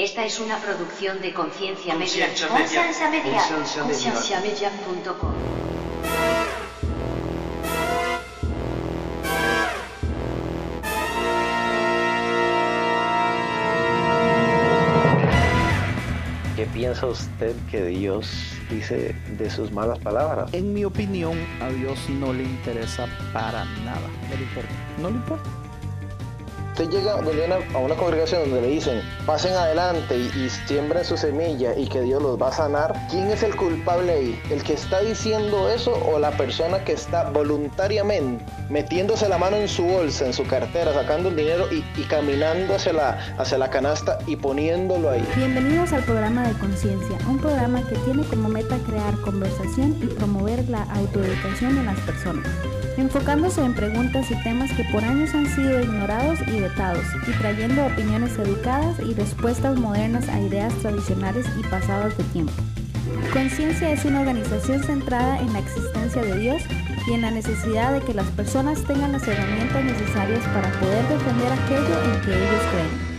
Esta es una producción de Conciencia Media. Conciencia Media. Conciencia Media. Conciencia Media. Concienciamedia.com. ¿Qué piensa usted que Dios dice de sus malas palabras? En mi opinión, a Dios no le interesa para nada. No le importa. No le importa. Usted llega a una congregación donde le dicen pasen adelante y, y siembren su semilla y que Dios los va a sanar. ¿Quién es el culpable ahí? ¿El que está diciendo eso o la persona que está voluntariamente metiéndose la mano en su bolsa, en su cartera, sacando el dinero y, y caminando hacia la, hacia la canasta y poniéndolo ahí? Bienvenidos al programa de Conciencia, un programa que tiene como meta crear conversación y promover la autoeducación en las personas, enfocándose en preguntas y temas que por años han sido ignorados y vetados, y trayendo opiniones educadas y respuestas modernas a ideas tradicionales y pasadas de tiempo. Conciencia es una organización centrada en la existencia de Dios y en la necesidad de que las personas tengan las herramientas necesarias para poder defender aquello en que ellos creen.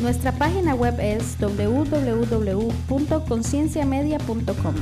Nuestra página web es www.concienciamedia.com.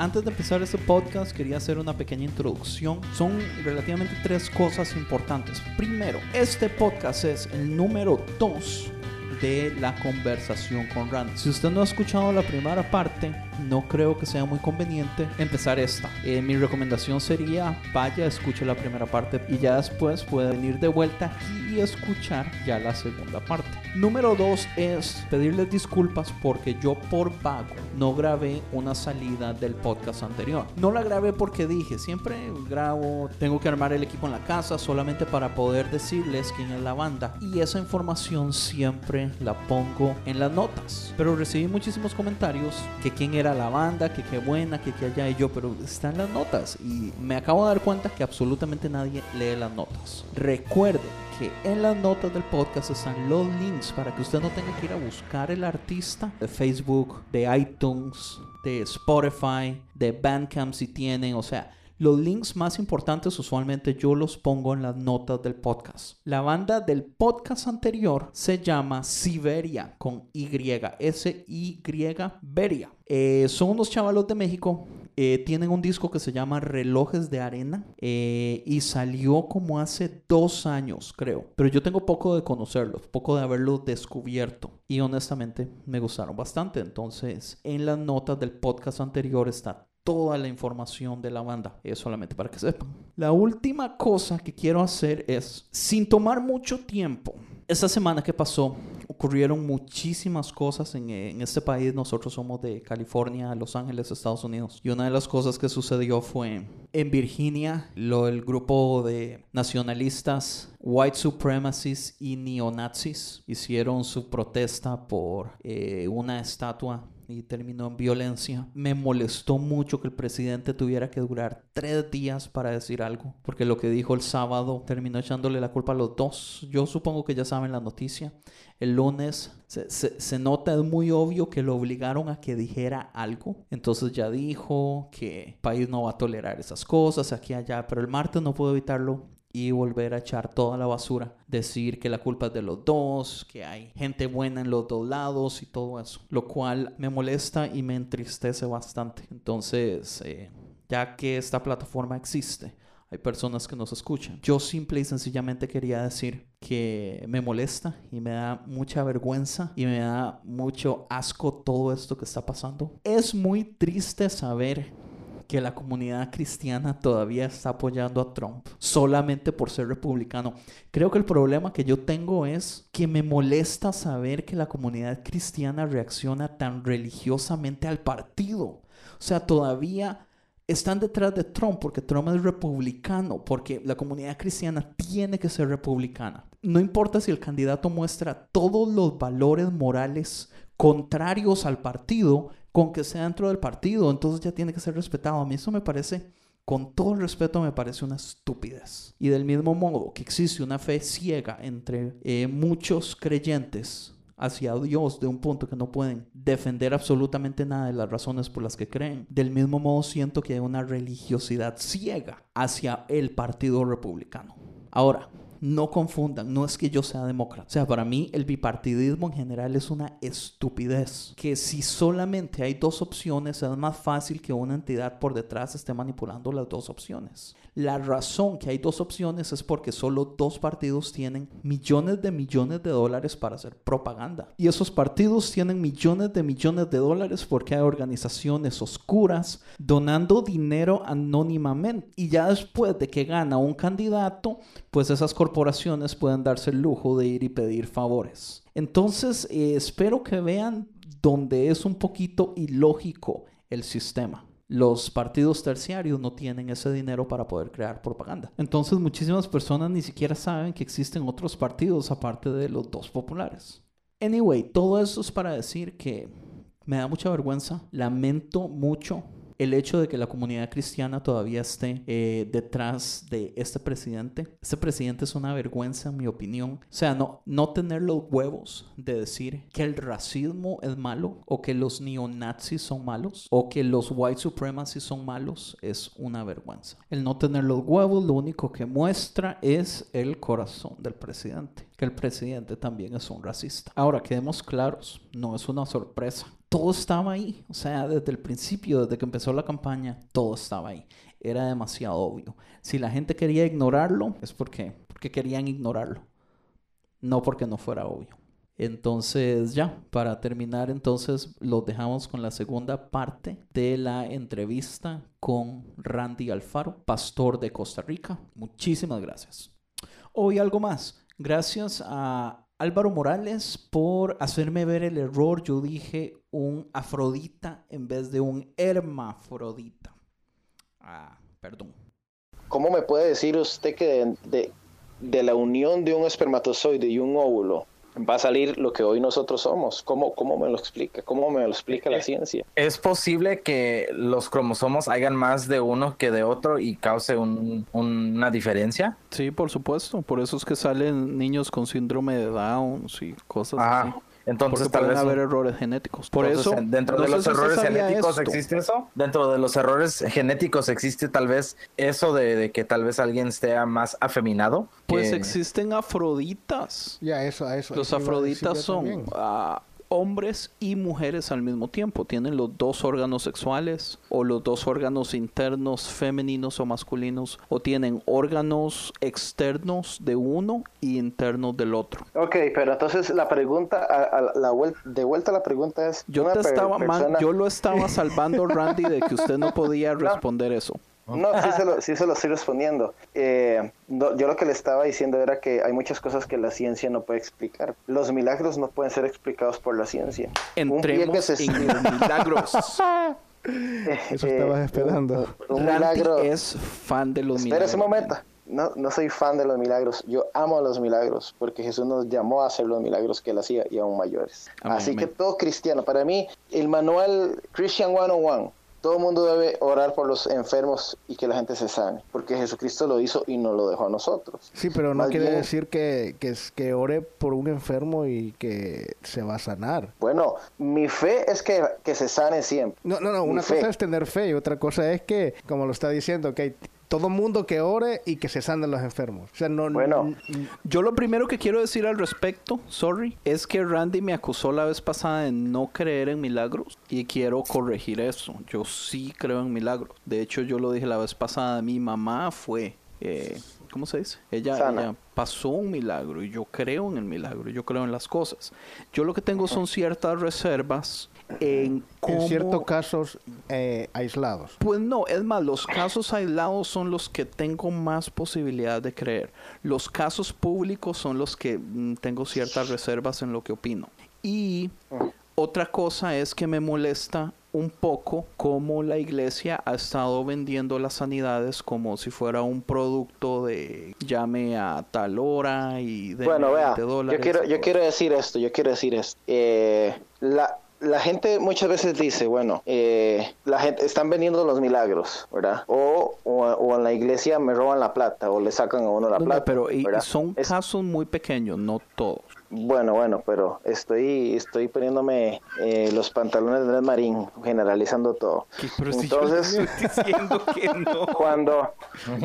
Antes de empezar este podcast quería hacer una pequeña introducción. Son relativamente tres cosas importantes. Primero, este podcast es el número 2 de la conversación con Rand. Si usted no ha escuchado la primera parte, no creo que sea muy conveniente empezar esta. Eh, mi recomendación sería vaya, escuche la primera parte y ya después puede venir de vuelta y escuchar ya la segunda parte. Número 2 es pedirles disculpas porque yo por vago no grabé una salida del podcast anterior. No la grabé porque dije, siempre grabo, tengo que armar el equipo en la casa solamente para poder decirles quién es la banda. Y esa información siempre la pongo en las notas. Pero recibí muchísimos comentarios que quién era la banda, que qué buena, que qué allá y yo, pero está en las notas. Y me acabo de dar cuenta que absolutamente nadie lee las notas. Recuerden que en las notas del podcast están los links para que usted no tenga que ir a buscar el artista de Facebook, de iTunes, de Spotify, de Bandcamp si tienen, o sea, los links más importantes usualmente yo los pongo en las notas del podcast. La banda del podcast anterior se llama Siberia con Y, S-Y, Beria. Eh, son unos chavalos de México eh, tienen un disco que se llama Relojes de Arena eh, y salió como hace dos años, creo. Pero yo tengo poco de conocerlos, poco de haberlos descubierto y honestamente me gustaron bastante. Entonces, en las notas del podcast anterior está toda la información de la banda. Es solamente para que sepan. La última cosa que quiero hacer es, sin tomar mucho tiempo, esta semana que pasó, ocurrieron muchísimas cosas en, eh, en, este país. Nosotros somos de California, Los Ángeles, Estados Unidos. Y una de las cosas que sucedió fue en Virginia, lo, el grupo de nacionalistas, white supremacists y neonazis hicieron su protesta por eh, una estatua y terminó en violencia. Me molestó mucho que el presidente tuviera que durar tres días para decir algo, porque lo que dijo el sábado terminó echándole la culpa a los dos. Yo supongo que ya saben la noticia. El lunes se, se, nota, es muy obvio que lo obligaron a que dijera algo. Entonces ya dijo que el país no va a tolerar esas cosas aquí allá, pero el martes no pudo evitarlo y volver a echar toda la basura. Decir que la culpa es de los dos, que hay gente buena en los dos lados y todo eso. Lo cual me molesta y me entristece bastante. Entonces, eh, ya que esta plataforma existe, hay personas que nos escuchan. Yo simple y sencillamente quería decir que me molesta y me da mucha vergüenza y me da mucho asco todo esto que está pasando. Es muy triste saber que la comunidad cristiana todavía está apoyando a Trump solamente por ser republicano. Creo que el problema que yo tengo es que me molesta saber que la comunidad cristiana reacciona tan religiosamente al partido. O sea, todavía están detrás de Trump porque Trump es republicano, porque la comunidad cristiana tiene que ser republicana. No importa si el candidato muestra todos los valores morales contrarios al partido, con que sea dentro del partido, entonces ya tiene que ser respetado. A mí eso me parece, con todo el respeto, me parece una estupidez. Y del mismo modo que existe una fe ciega entre eh, muchos creyentes hacia Dios de un punto que no pueden defender absolutamente nada de las razones por las que creen. Del mismo modo siento que hay una religiosidad ciega hacia el Partido Republicano. Ahora, no confundan, no es que yo sea demócrata. O sea, para mí el bipartidismo en general es una estupidez. Que si solamente hay dos opciones, es más fácil que una entidad por detrás esté manipulando las dos opciones. La razón que hay dos opciones es porque solo dos partidos tienen millones de millones de dólares para hacer propaganda. Y esos partidos tienen millones de millones de dólares porque hay organizaciones oscuras donando dinero anónimamente. Y ya después de que gana un candidato, pues esas corporaciones pueden darse el lujo de ir y pedir favores. Entonces, eh, espero que vean donde es un poquito ilógico el sistema los partidos terciarios no tienen ese dinero para poder crear propaganda. Entonces muchísimas personas ni siquiera saben que existen otros partidos aparte de los dos populares. Anyway, todo eso es para decir que me da mucha vergüenza, lamento mucho el hecho de que la comunidad cristiana todavía esté eh, detrás de este presidente. Este presidente es una vergüenza, en mi opinión. O sea, no, no tener los huevos de decir que el racismo es malo o que los neonazis son malos o que los white supremacists son malos es una vergüenza. El no tener los huevos lo único que muestra es el corazón del presidente que el presidente también es un racista. Ahora, quedemos claros, no es una sorpresa todo estaba ahí. O sea, desde el principio, desde que empezó la campaña, todo estaba ahí. Era demasiado obvio. Si la gente quería ignorarlo, es porque, porque querían ignorarlo. No porque no fuera obvio. Entonces ya, para terminar, entonces los dejamos con la segunda parte de la entrevista con Randy Alfaro, pastor de Costa Rica. Muchísimas gracias. Hoy algo más. Gracias a Álvaro Morales por hacerme ver el error. Yo dije un afrodita en vez de un hermafrodita. Ah, perdón. ¿Cómo me puede decir usted que de, de la unión de un espermatozoide y un óvulo va a salir lo que hoy nosotros somos. ¿Cómo, cómo me lo explica? ¿Cómo me lo explica la ciencia? ¿Es posible que los cromosomos hagan más de uno que de otro y cause una diferencia? Sí, por supuesto. Por eso es que salen niños con síndrome de Down y cosas así. Entonces pueden haber errores genéticos. Por eso, dentro de los errores genéticos existe eso. Dentro de los errores genéticos existe tal vez eso de, que tal vez alguien esté más afeminado. Pues existen afroditas. Ya, eso, a eso. Los afroditas son hombres y mujeres al mismo tiempo. Tienen los dos órganos sexuales o los dos órganos internos femeninos o masculinos o tienen órganos externos de uno y internos del otro. Ok, pero entonces la pregunta, a, la de vuelta a la pregunta es... Yo, te estaba yo lo estaba salvando, Randy, de que usted no podía responder eso. No, sí se lo, sí se lo estoy respondiendo. Eh, yo lo que le estaba diciendo era que hay muchas cosas que la ciencia no puede explicar. Los milagros no pueden ser explicados por la ciencia. Entremos en milagros. Eso estabas esperando. Un, milagro. es fan de los Espera milagros. ese momento. No, no soy fan de los milagros. Yo amo los milagros porque Jesús nos llamó a hacer los milagros que él hacía y aún mayores. Así que todo cristiano, para mí, el manual Christian 101 todo el mundo debe orar por los enfermos y que la gente se sane, porque Jesucristo lo hizo y no lo dejó a nosotros. Sí, pero no quiere decir que, que, que ore por un enfermo y que se va a sanar. Bueno, mi fe es que, que se sane siempre. No, no, no, una cosa es tener fe y otra cosa es que, como lo está diciendo, que todo mundo que ore y que se sanen los enfermos. O sea, no, bueno, yo lo primero que quiero decir al respecto, sorry, es que Randy me acusó la vez pasada de no creer en milagros y quiero corregir eso. Yo sí creo en milagros. De hecho, yo lo dije la vez pasada, mi mamá fue... Eh, ¿Cómo se dice? Ella, ella, pasó un milagro y yo creo en el milagro, yo creo en las cosas. Yo lo que tengo son ciertas reservas en, ciertos casos eh, aislados. Pues no, es más, los casos aislados son los que tengo más posibilidad de creer. Los casos públicos son los que mm, tengo ciertas reservas en lo que opino. Y otra cosa es que me molesta un poco cómo la iglesia ha estado vendiendo las sanidades como si fuera un producto de llame a tal hora y de bueno vea yo quiero yo quiero decir esto yo quiero decir esto eh, la la gente muchas veces dice, bueno, eh, la gente están vendiendo los milagros, ¿verdad? O, o, en la iglesia me roban la plata o le sacan a uno la plata. pero son casos muy pequeños, no todos. Bueno, bueno, pero estoy estoy poniéndome eh, los pantalones de Marín, generalizando todo. Entonces, cuando,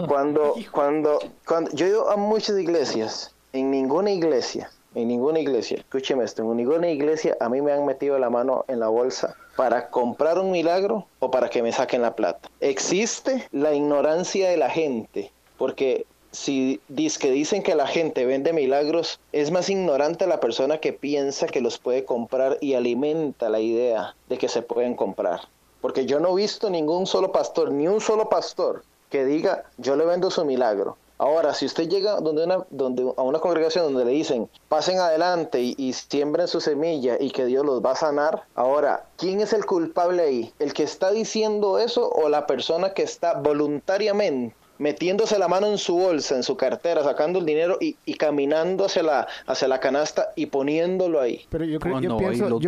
cuando, cuando, cuando yo he ido a muchas iglesias, en ninguna iglesia en ninguna iglesia, escúcheme esto, en ninguna iglesia a mí me han metido la mano en la bolsa para comprar un milagro o para que me saquen la plata. Existe la ignorancia de la gente, porque si que dicen que la gente vende milagros, es más ignorante la persona que piensa que los puede comprar y alimenta la idea de que se pueden comprar. Porque yo no he visto ningún solo pastor, ni un solo pastor que diga, yo le vendo su milagro. Ahora, si usted llega donde una, donde, a una congregación donde le dicen, pasen adelante y, y, siembren su semilla y que Dios los va a sanar, ahora, ¿quién es el culpable ahí? ¿El que está diciendo eso o la persona que está voluntariamente metiéndose la mano en su bolsa, en su cartera, sacando el dinero y, y caminando hacia la, hacia la canasta y poniéndolo ahí. Pero yo creo, yo pienso,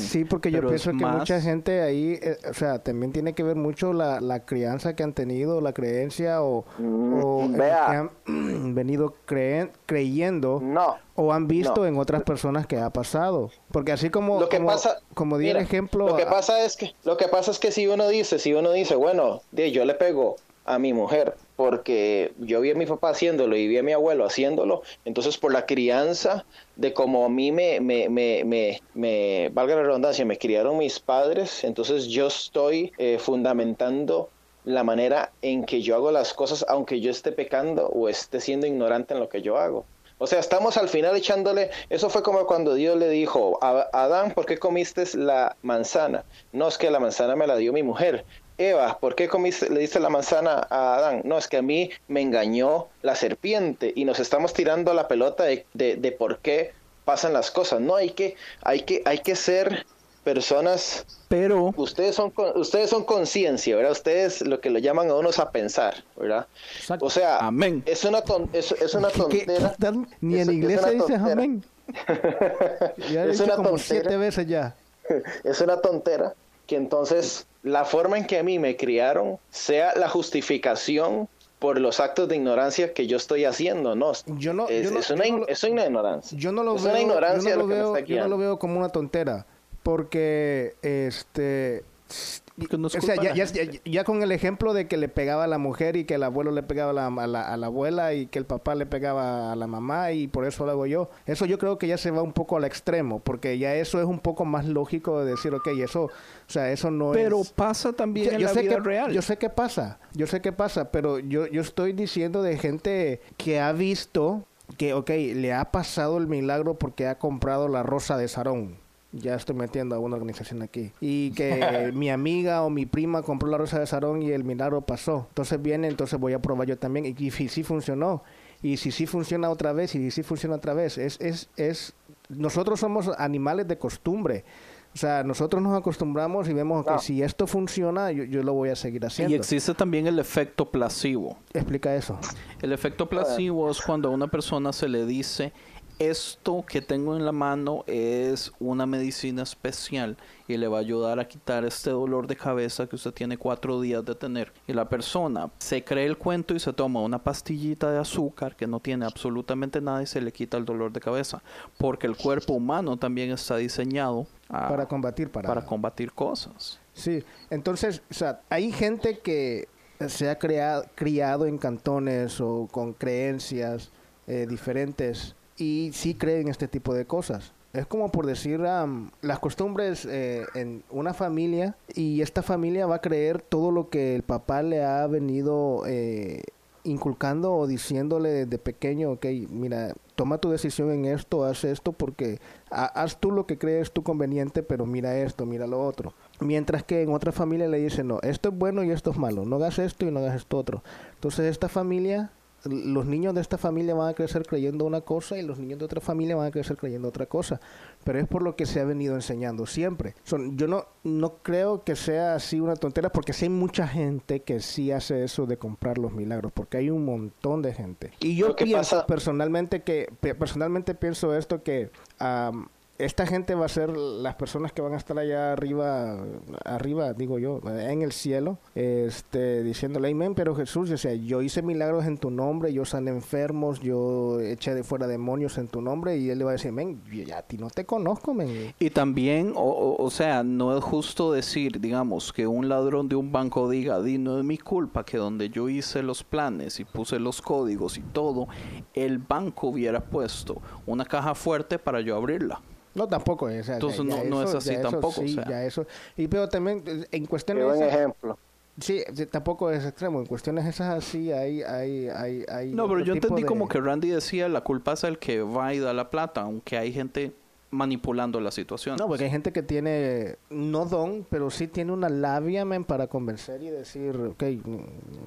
sí, porque yo pienso que mucha gente ahí, eh, o sea, también tiene que ver mucho la, la crianza que han tenido, la creencia o, mm, que han venido creen, creyendo. No. O han visto en otras personas que ha pasado. Porque así como, lo que como, pasa, como di el ejemplo. Lo que pasa es que, lo que pasa es que si uno dice, si uno dice, bueno, yo le pego a mi mujer, porque yo vi a mi papá haciéndolo y vi a mi abuelo haciéndolo, entonces por la crianza de como a mí me, me, me, me, valga la redundancia, me criaron mis padres, entonces yo estoy eh, fundamentando la manera en que yo hago las cosas, aunque yo esté pecando o esté siendo ignorante en lo que yo hago. O sea, estamos al final echándole, eso fue como cuando Dios le dijo, a Adán, ¿por qué comiste la manzana? No es que la manzana me la dio mi mujer, Eva, ¿por qué comiste, le diste la manzana a Adán? No, es que a mí me engañó la serpiente y nos estamos tirando la pelota de, de, por qué pasan las cosas. No, hay que, hay que, hay que ser personas. Pero ustedes son ustedes son conciencia verdad ustedes lo que lo llaman a unos a pensar verdad o sea amén. es una es, una tontera. ni en inglés se dice amén. Ya es una como siete veces ya. Es una tontera que entonces la forma en que a mí me criaron sea la justificación por los actos de ignorancia que yo estoy haciendo, no. Yo no, es, una, ignorancia. Yo no lo veo, yo no lo veo, yo no lo veo como una tontera, porque este o sea, ya, ya, con el ejemplo de que le pegaba a la mujer y que el abuelo le pegaba a la, a la, abuela y que el papá le pegaba a la mamá y por eso lo hago yo. Eso yo creo que ya se va un poco al extremo, porque ya eso es un poco más lógico de decir, ok, eso, o sea, eso no pero es... Pero pasa también en la vida real. Yo sé que pasa, yo sé que pasa, pero yo, yo estoy diciendo de gente que ha visto que, ok, le ha pasado el milagro porque ha comprado la rosa de Sarón ya estoy metiendo a una organización aquí. Y que mi amiga o mi prima compró la rosa de Sarón y el milagro pasó. Entonces viene, entonces voy a probar yo también. Y, y si sí funcionó. Y si sí funciona otra vez, y si sí funciona otra vez. Es, es, es, nosotros somos animales de costumbre. O sea, nosotros nos acostumbramos y vemos que si esto funciona, yo, yo, lo voy a seguir haciendo. Y existe también el efecto placebo. Explica eso. El efecto placebo es cuando a una persona se le dice, esto que tengo en la mano es una medicina especial y le va a ayudar a quitar este dolor de cabeza que usted tiene cuatro días de tener. Y la persona se cree el cuento y se toma una pastillita de azúcar que no tiene absolutamente nada y se le quita el dolor de cabeza. Porque el cuerpo humano también está diseñado para combatir para... para combatir cosas. Sí, entonces, o sea, hay gente que se ha creado, criado en cantones o con creencias eh, diferentes y sí creen este tipo de cosas. Es como por decir las costumbres eh, en una familia y esta familia va a creer todo lo que el papá le ha venido eh, inculcando o diciéndole desde pequeño, ok, mira, toma tu decisión en esto, haz esto porque haz tú lo que crees tú conveniente, pero mira esto, mira lo otro. Mientras que en otra familia le dicen, no, esto es bueno y esto es malo, no hagas esto y no hagas esto otro. Entonces esta familia los niños de esta familia van a crecer creyendo una cosa y los niños de otra familia van a crecer creyendo otra cosa. Pero es por lo que se ha venido enseñando siempre. Son, yo no, no creo que sea así una tontera porque sí hay mucha gente que sí hace eso de comprar los milagros, porque hay un montón de gente. Y yo pienso personalmente que, personalmente pienso esto que esta gente va a ser las personas que van a estar allá arriba, arriba, digo yo, en el cielo, este, diciéndole amén, pero Jesús, o sea, yo hice milagros en tu nombre, yo sané enfermos, yo eché de fuera demonios en tu nombre, y él le va a decir, amén, ya a ti no te conozco, men. Y también, o, o, sea, no es justo decir, digamos, que un ladrón de un banco diga, di, no es mi culpa que donde yo hice los planes y puse los códigos y todo, el banco hubiera puesto una caja fuerte para yo abrirla. No, tampoco. es Entonces no, es así tampoco. Sí, ya eso. Y pero también en cuestiones... Qué buen ejemplo. Sí, tampoco es extremo. En cuestiones esas así hay... hay, hay, hay no, pero yo entendí como que Randy decía la culpa es el que va y da la plata, aunque hay gente manipulando la situación. No, porque hay gente que tiene, no don, pero sí tiene una labia para convencer y decir, ok,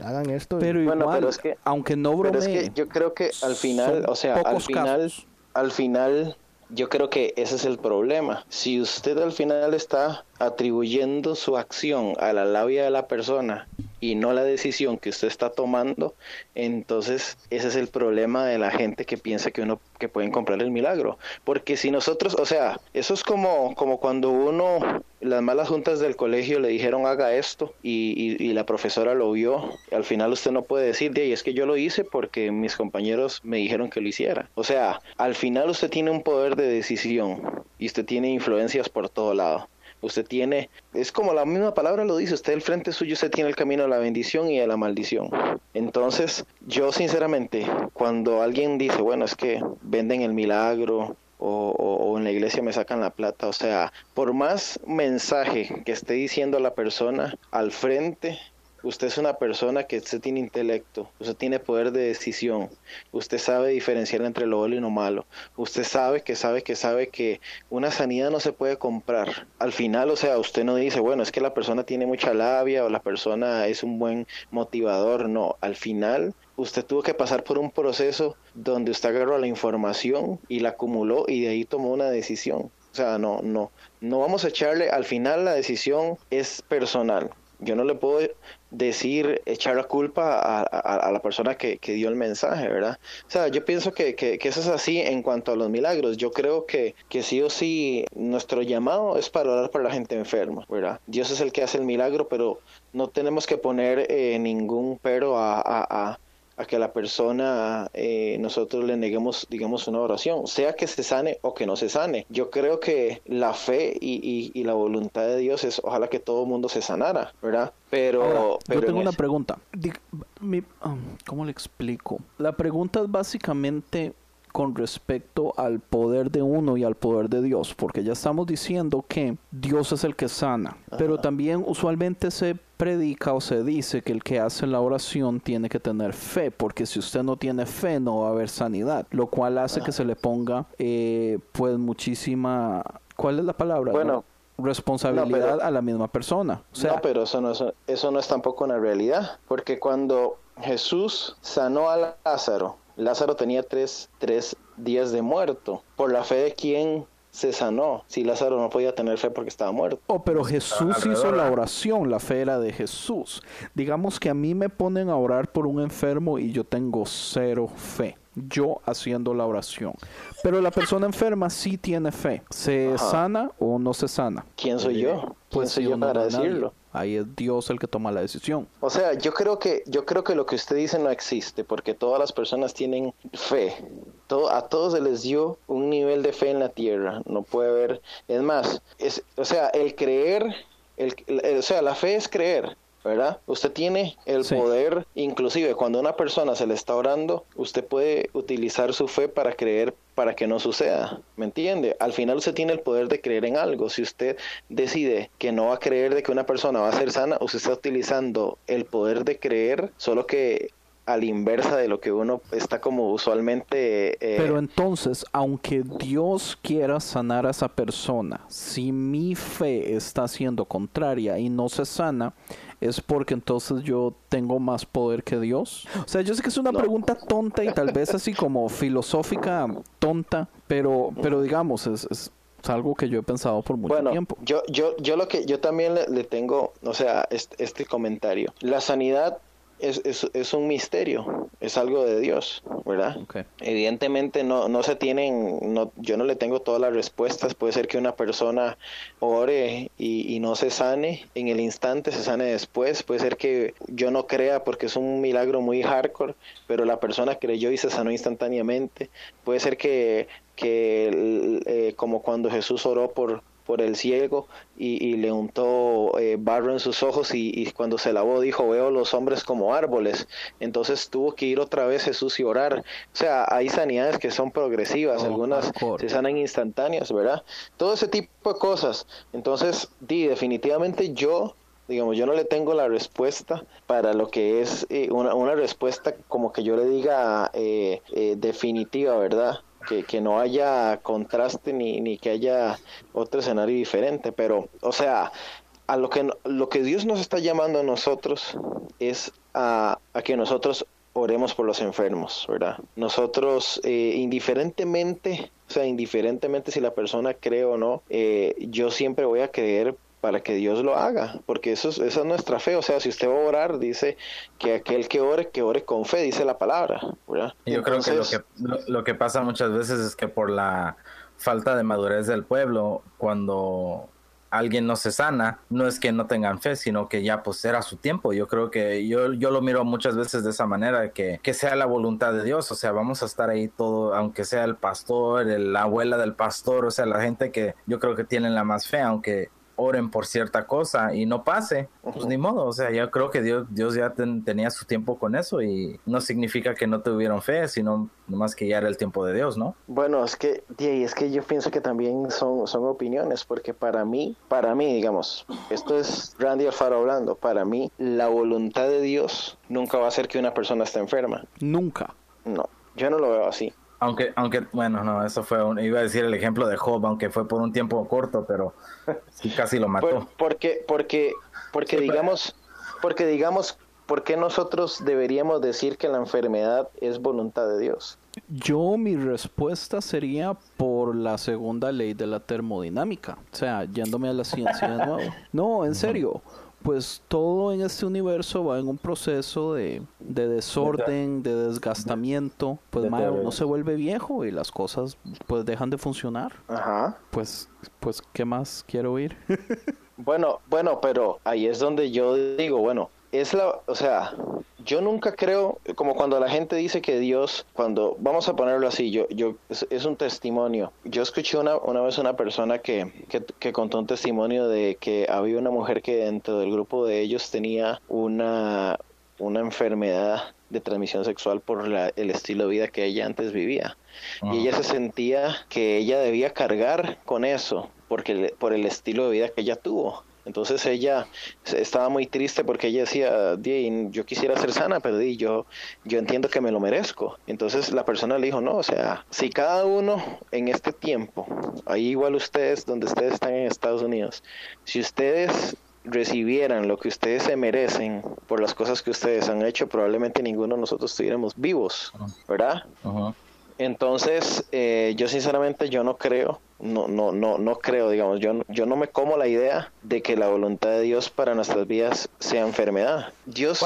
hagan esto. Pero igual, pero es que, aunque no bromee, pero es que yo creo que al final, o sea, al final, al final yo creo que ese es el problema. Si usted al final está atribuyendo su acción a la labia de la persona y no la decisión que usted está tomando, entonces ese es el problema de la gente que piensa que uno que pueden comprar el milagro, porque si nosotros, o sea, eso es como como cuando uno las malas juntas del colegio le dijeron haga esto y, y, la profesora lo vio, al final usted no puede decir, de es que yo lo hice porque mis compañeros me dijeron que lo hiciera. O sea, al final usted tiene un poder de decisión y usted tiene influencias por todo lado. Usted tiene, es como la misma palabra lo dice, usted el frente suyo, usted tiene el camino a la bendición y a la maldición. Entonces, yo sinceramente, cuando alguien dice, bueno, es que venden el milagro, o, o, en la iglesia me sacan la plata. O sea, por más mensaje que esté diciendo la persona al frente, Usted es una persona que usted tiene intelecto, usted tiene poder de decisión, usted sabe diferenciar entre lo bueno y lo malo, usted sabe que sabe que sabe que una sanidad no se puede comprar. Al final, o sea, usted no dice, bueno, es que la persona tiene mucha labia o la persona es un buen motivador, no, al final usted tuvo que pasar por un proceso donde usted agarró la información y la acumuló y de ahí tomó una decisión. O sea, no, no, no vamos a echarle, al final la decisión es personal. Yo no le puedo decir, echar la culpa a, la persona que, dio el mensaje, ¿verdad? O sea, yo pienso que, que, eso es así en cuanto a los milagros. Yo creo que, que sí o sí nuestro llamado es para orar por la gente enferma, ¿verdad? Dios es el que hace el milagro, pero no tenemos que poner eh, ningún pero a, a que la persona eh, nosotros le neguemos digamos una oración sea que se sane o que no se sane. Yo creo que la fe y, y, la voluntad de Dios es ojalá que todo el mundo se sanara verdad pero, yo tengo una pregunta. Um, cómo le explico la pregunta es básicamente con respecto al poder de uno y al poder de Dios, porque ya estamos diciendo que Dios es el que sana, pero también usualmente se predica o se dice que el que hace la oración tiene que tener fe, porque si usted no tiene fe no va a haber sanidad, lo cual hace que se le ponga eh, pues muchísima, ¿cuál es la palabra? Bueno. responsabilidad a la misma persona. O sea, no, pero eso no, es, eso no es tampoco una realidad, porque cuando Jesús sanó a Lázaro, Lázaro tenía tres, tres días de muerto. Por la fe de quién se sanó. Si Lázaro no podía tener fe porque estaba muerto. Oh, pero Jesús hizo la oración, la fe era de Jesús. Digamos que a mí me ponen a orar por un enfermo y yo tengo cero fe. Yo haciendo la oración. Pero la persona enferma sí tiene fe. ¿Se sana o no se sana? ¿Quién soy yo? ¿Quién pues soy yo para decirlo? Ahí es Dios el que toma la decisión. O sea, yo creo que yo creo que lo que usted dice no existe porque todas las personas tienen fe. Todo, a todos se les dio un nivel de fe en la tierra. No puede haber. Es más, es, o sea, el creer, el, o sea, la fe es creer. ¿Verdad? Usted tiene el poder, inclusive cuando una persona se le está orando, usted puede utilizar su fe para creer para que no suceda, ¿me entiende? Al final usted tiene el poder de creer en algo. Si usted decide que no va a creer de que una persona va a ser sana, usted está utilizando el poder de creer, solo que a la inversa de lo que uno está como usualmente... Eh, Pero entonces, aunque Dios quiera sanar a esa persona, si mi fe está siendo contraria y no se sana, es porque entonces yo tengo más poder que Dios? O sea, yo sé que es una pregunta tonta y tal vez así como filosófica tonta, pero, pero digamos, es, es, algo que yo he pensado por mucho bueno, tiempo. Yo, yo, yo lo que yo también le, tengo, o sea, este, este comentario. La sanidad es, es, es, un misterio, es algo de Dios, ¿verdad? Evidentemente no, no se tienen, no, yo no le tengo todas las respuestas, puede ser que una persona ore y, y, no se sane en el instante, se sane después, puede ser que yo no crea porque es un milagro muy hardcore, pero la persona creyó y se sanó instantáneamente, puede ser que, que eh, como cuando Jesús oró por por el ciego y, le untó eh, barro en sus ojos y, cuando se lavó dijo veo los hombres como árboles entonces tuvo que ir otra vez Jesús y orar. O sea hay sanidades que son progresivas oh, algunas se sanan instantáneas verdad todo ese tipo de cosas. Entonces di definitivamente yo digamos, yo no le tengo la respuesta para lo que es eh, una, una, respuesta como que yo le diga eh, definitiva, ¿verdad? Que, no haya contraste ni, ni que haya otro escenario diferente, pero, o sea, a lo que, lo que Dios nos está llamando a nosotros es a, que nosotros oremos por los enfermos, ¿verdad? Nosotros, eh, indiferentemente, o sea, indiferentemente si la persona cree o no, eh, yo siempre voy a creer para que Dios lo haga, porque eso es, esa es nuestra fe, o sea, si usted va a orar, dice que aquel que ore, que ore con fe, dice la palabra, Yo creo que lo, que lo, que pasa muchas veces es que por la falta de madurez del pueblo, cuando alguien no se sana, no es que no tengan fe, sino que ya pues era su tiempo. Yo creo que yo, yo lo miro muchas veces de esa manera, que, que sea la voluntad de Dios, o sea, vamos a estar ahí todo, aunque sea el pastor, la abuela del pastor, o sea, la gente que yo creo que tienen la más fe, aunque oren por cierta cosa y no pase, pues ni modo, o sea, yo creo que Dios, Dios ya tenía su tiempo con eso y no significa que no tuvieron fe, sino nomás que ya era el tiempo de Dios, ¿no? Bueno, es que, es que yo pienso que también son, son opiniones, porque para mí, para mí, digamos, esto es Randy Alfaro hablando, para mí la voluntad de Dios nunca va a ser que una persona esté enferma. Nunca. No, yo no lo veo así. Aunque, aunque, bueno, no, eso fue, un, iba a decir el ejemplo de Job, aunque fue por un tiempo corto, pero sí casi lo mató. porque, porque, porque digamos, porque digamos, ¿por qué nosotros deberíamos decir que la enfermedad es voluntad de Dios? Yo mi respuesta sería por la segunda ley de la termodinámica, o sea, yéndome a la ciencia de nuevo. No, en serio, pues todo en este universo va en un proceso de, desorden, de desgastamiento, pues uno se vuelve viejo y las cosas pues dejan de funcionar. Ajá. Pues, pues, ¿qué más quiero oír? bueno, bueno, pero ahí es donde yo digo, bueno, es la, o sea, yo nunca creo, como cuando la gente dice que Dios, cuando, vamos a ponerlo así, yo, yo, es, un testimonio. Yo escuché una, una vez una persona que, que, contó un testimonio de que había una mujer que dentro del grupo de ellos tenía una, una enfermedad de transmisión sexual por el estilo de vida que ella antes vivía. Y ella se sentía que ella debía cargar con eso porque, por el estilo de vida que ella tuvo. Entonces ella estaba muy triste porque ella decía, yo quisiera ser sana, pero yo, yo entiendo que me lo merezco. Entonces la persona le dijo, no, o sea, si cada uno en este tiempo, ahí igual ustedes, donde ustedes están en Estados Unidos, si ustedes recibieran lo que ustedes se merecen por las cosas que ustedes han hecho, probablemente ninguno de nosotros estuviéramos vivos, ¿verdad? Entonces, eh, yo sinceramente yo no creo no, no, no, no creo, digamos, yo, yo no me como la idea de que la voluntad de Dios para nuestras vidas sea enfermedad. Dios...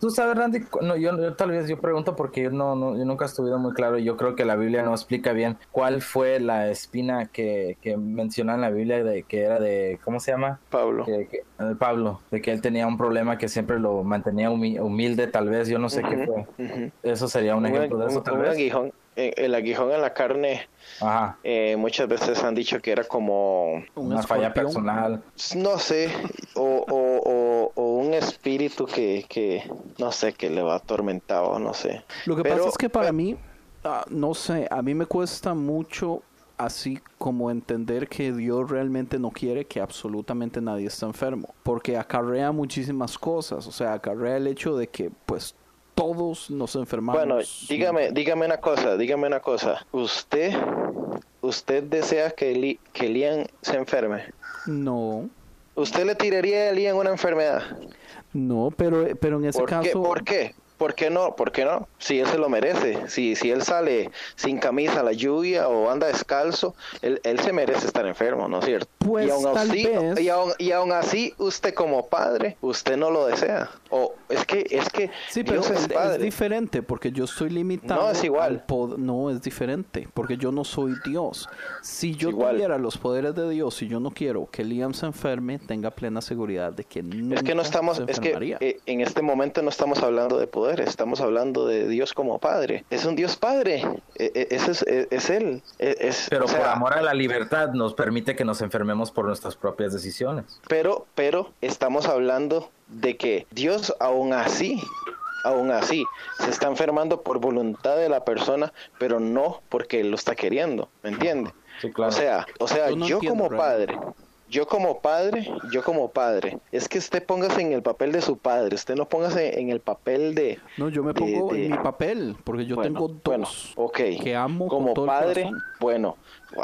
¿Tú, sabes, Randy? No, yo, tal vez yo pregunto porque yo, no, no, yo nunca he estuvido muy claro. Yo creo que la Biblia no explica bien cuál fue la espina que, que menciona en la Biblia de que era de, ¿cómo se llama? Pablo. Que, eh, Pablo, de que él tenía un problema que siempre lo mantenía humilde, tal vez, yo no sé qué fue. Eso sería un, ejemplo de eso, tal vez. Eh, el aguijón en la carne eh, muchas veces han dicho que era como una falla personal. No sé o, un espíritu que, que, no sé que le va atormentado no sé. Lo que pasa es que para mí ah, no sé a mí me cuesta mucho así como entender que Dios realmente no quiere que absolutamente nadie esté enfermo porque acarrea muchísimas cosas o sea acarrea el hecho de que pues todos nos enfermamos. Bueno, dígame, dígame una cosa, dígame una cosa. ¿Usted, usted desea que, Li- que Liam se enferme? No, ¿Usted le tiraría a Liam una enfermedad? no, pero, pero en ese ¿Por caso... qué? ¿Por qué? ¿Por qué no? ¿Por qué no? Si él se lo merece, si, si él sale sin camisa a la lluvia o anda descalzo, él, él se merece estar enfermo, ¿no es cierto? Pues, y, aún tal así, vez. y, aún, y aún así, usted como padre, usted no lo desea. O es que, es que Sí, pero Dios es, es padre. es diferente porque yo estoy limitado. No, es igual. no, es diferente porque yo no soy Dios. Si yo tuviera los poderes de Dios y yo no quiero que Liam se enferme, tenga plena seguridad de que no Es que no estamos, es que eh, en este momento no estamos hablando de poder, estamos hablando de Dios como Padre. Es un Dios Padre, e- e- ese es, e- es Él. E- es- Pero o sea, por amor a la libertad nos permite que nos enfermemos por nuestras propias decisiones. Pero, pero estamos hablando de que Dios aún así, aún así, se está enfermando por voluntad de la persona, pero no porque Él lo está queriendo, ¿me entiende? Sí, claro. O sea, o sea, Yo no yo entiendo, como padre, yo como padre, yo como padre, es que usted póngase en el papel de su padre, usted no póngase en el papel de... No, yo me de- pongo de- en mi papel porque yo Bueno, tengo dos bueno, ok. que amo con como todo padre, bueno,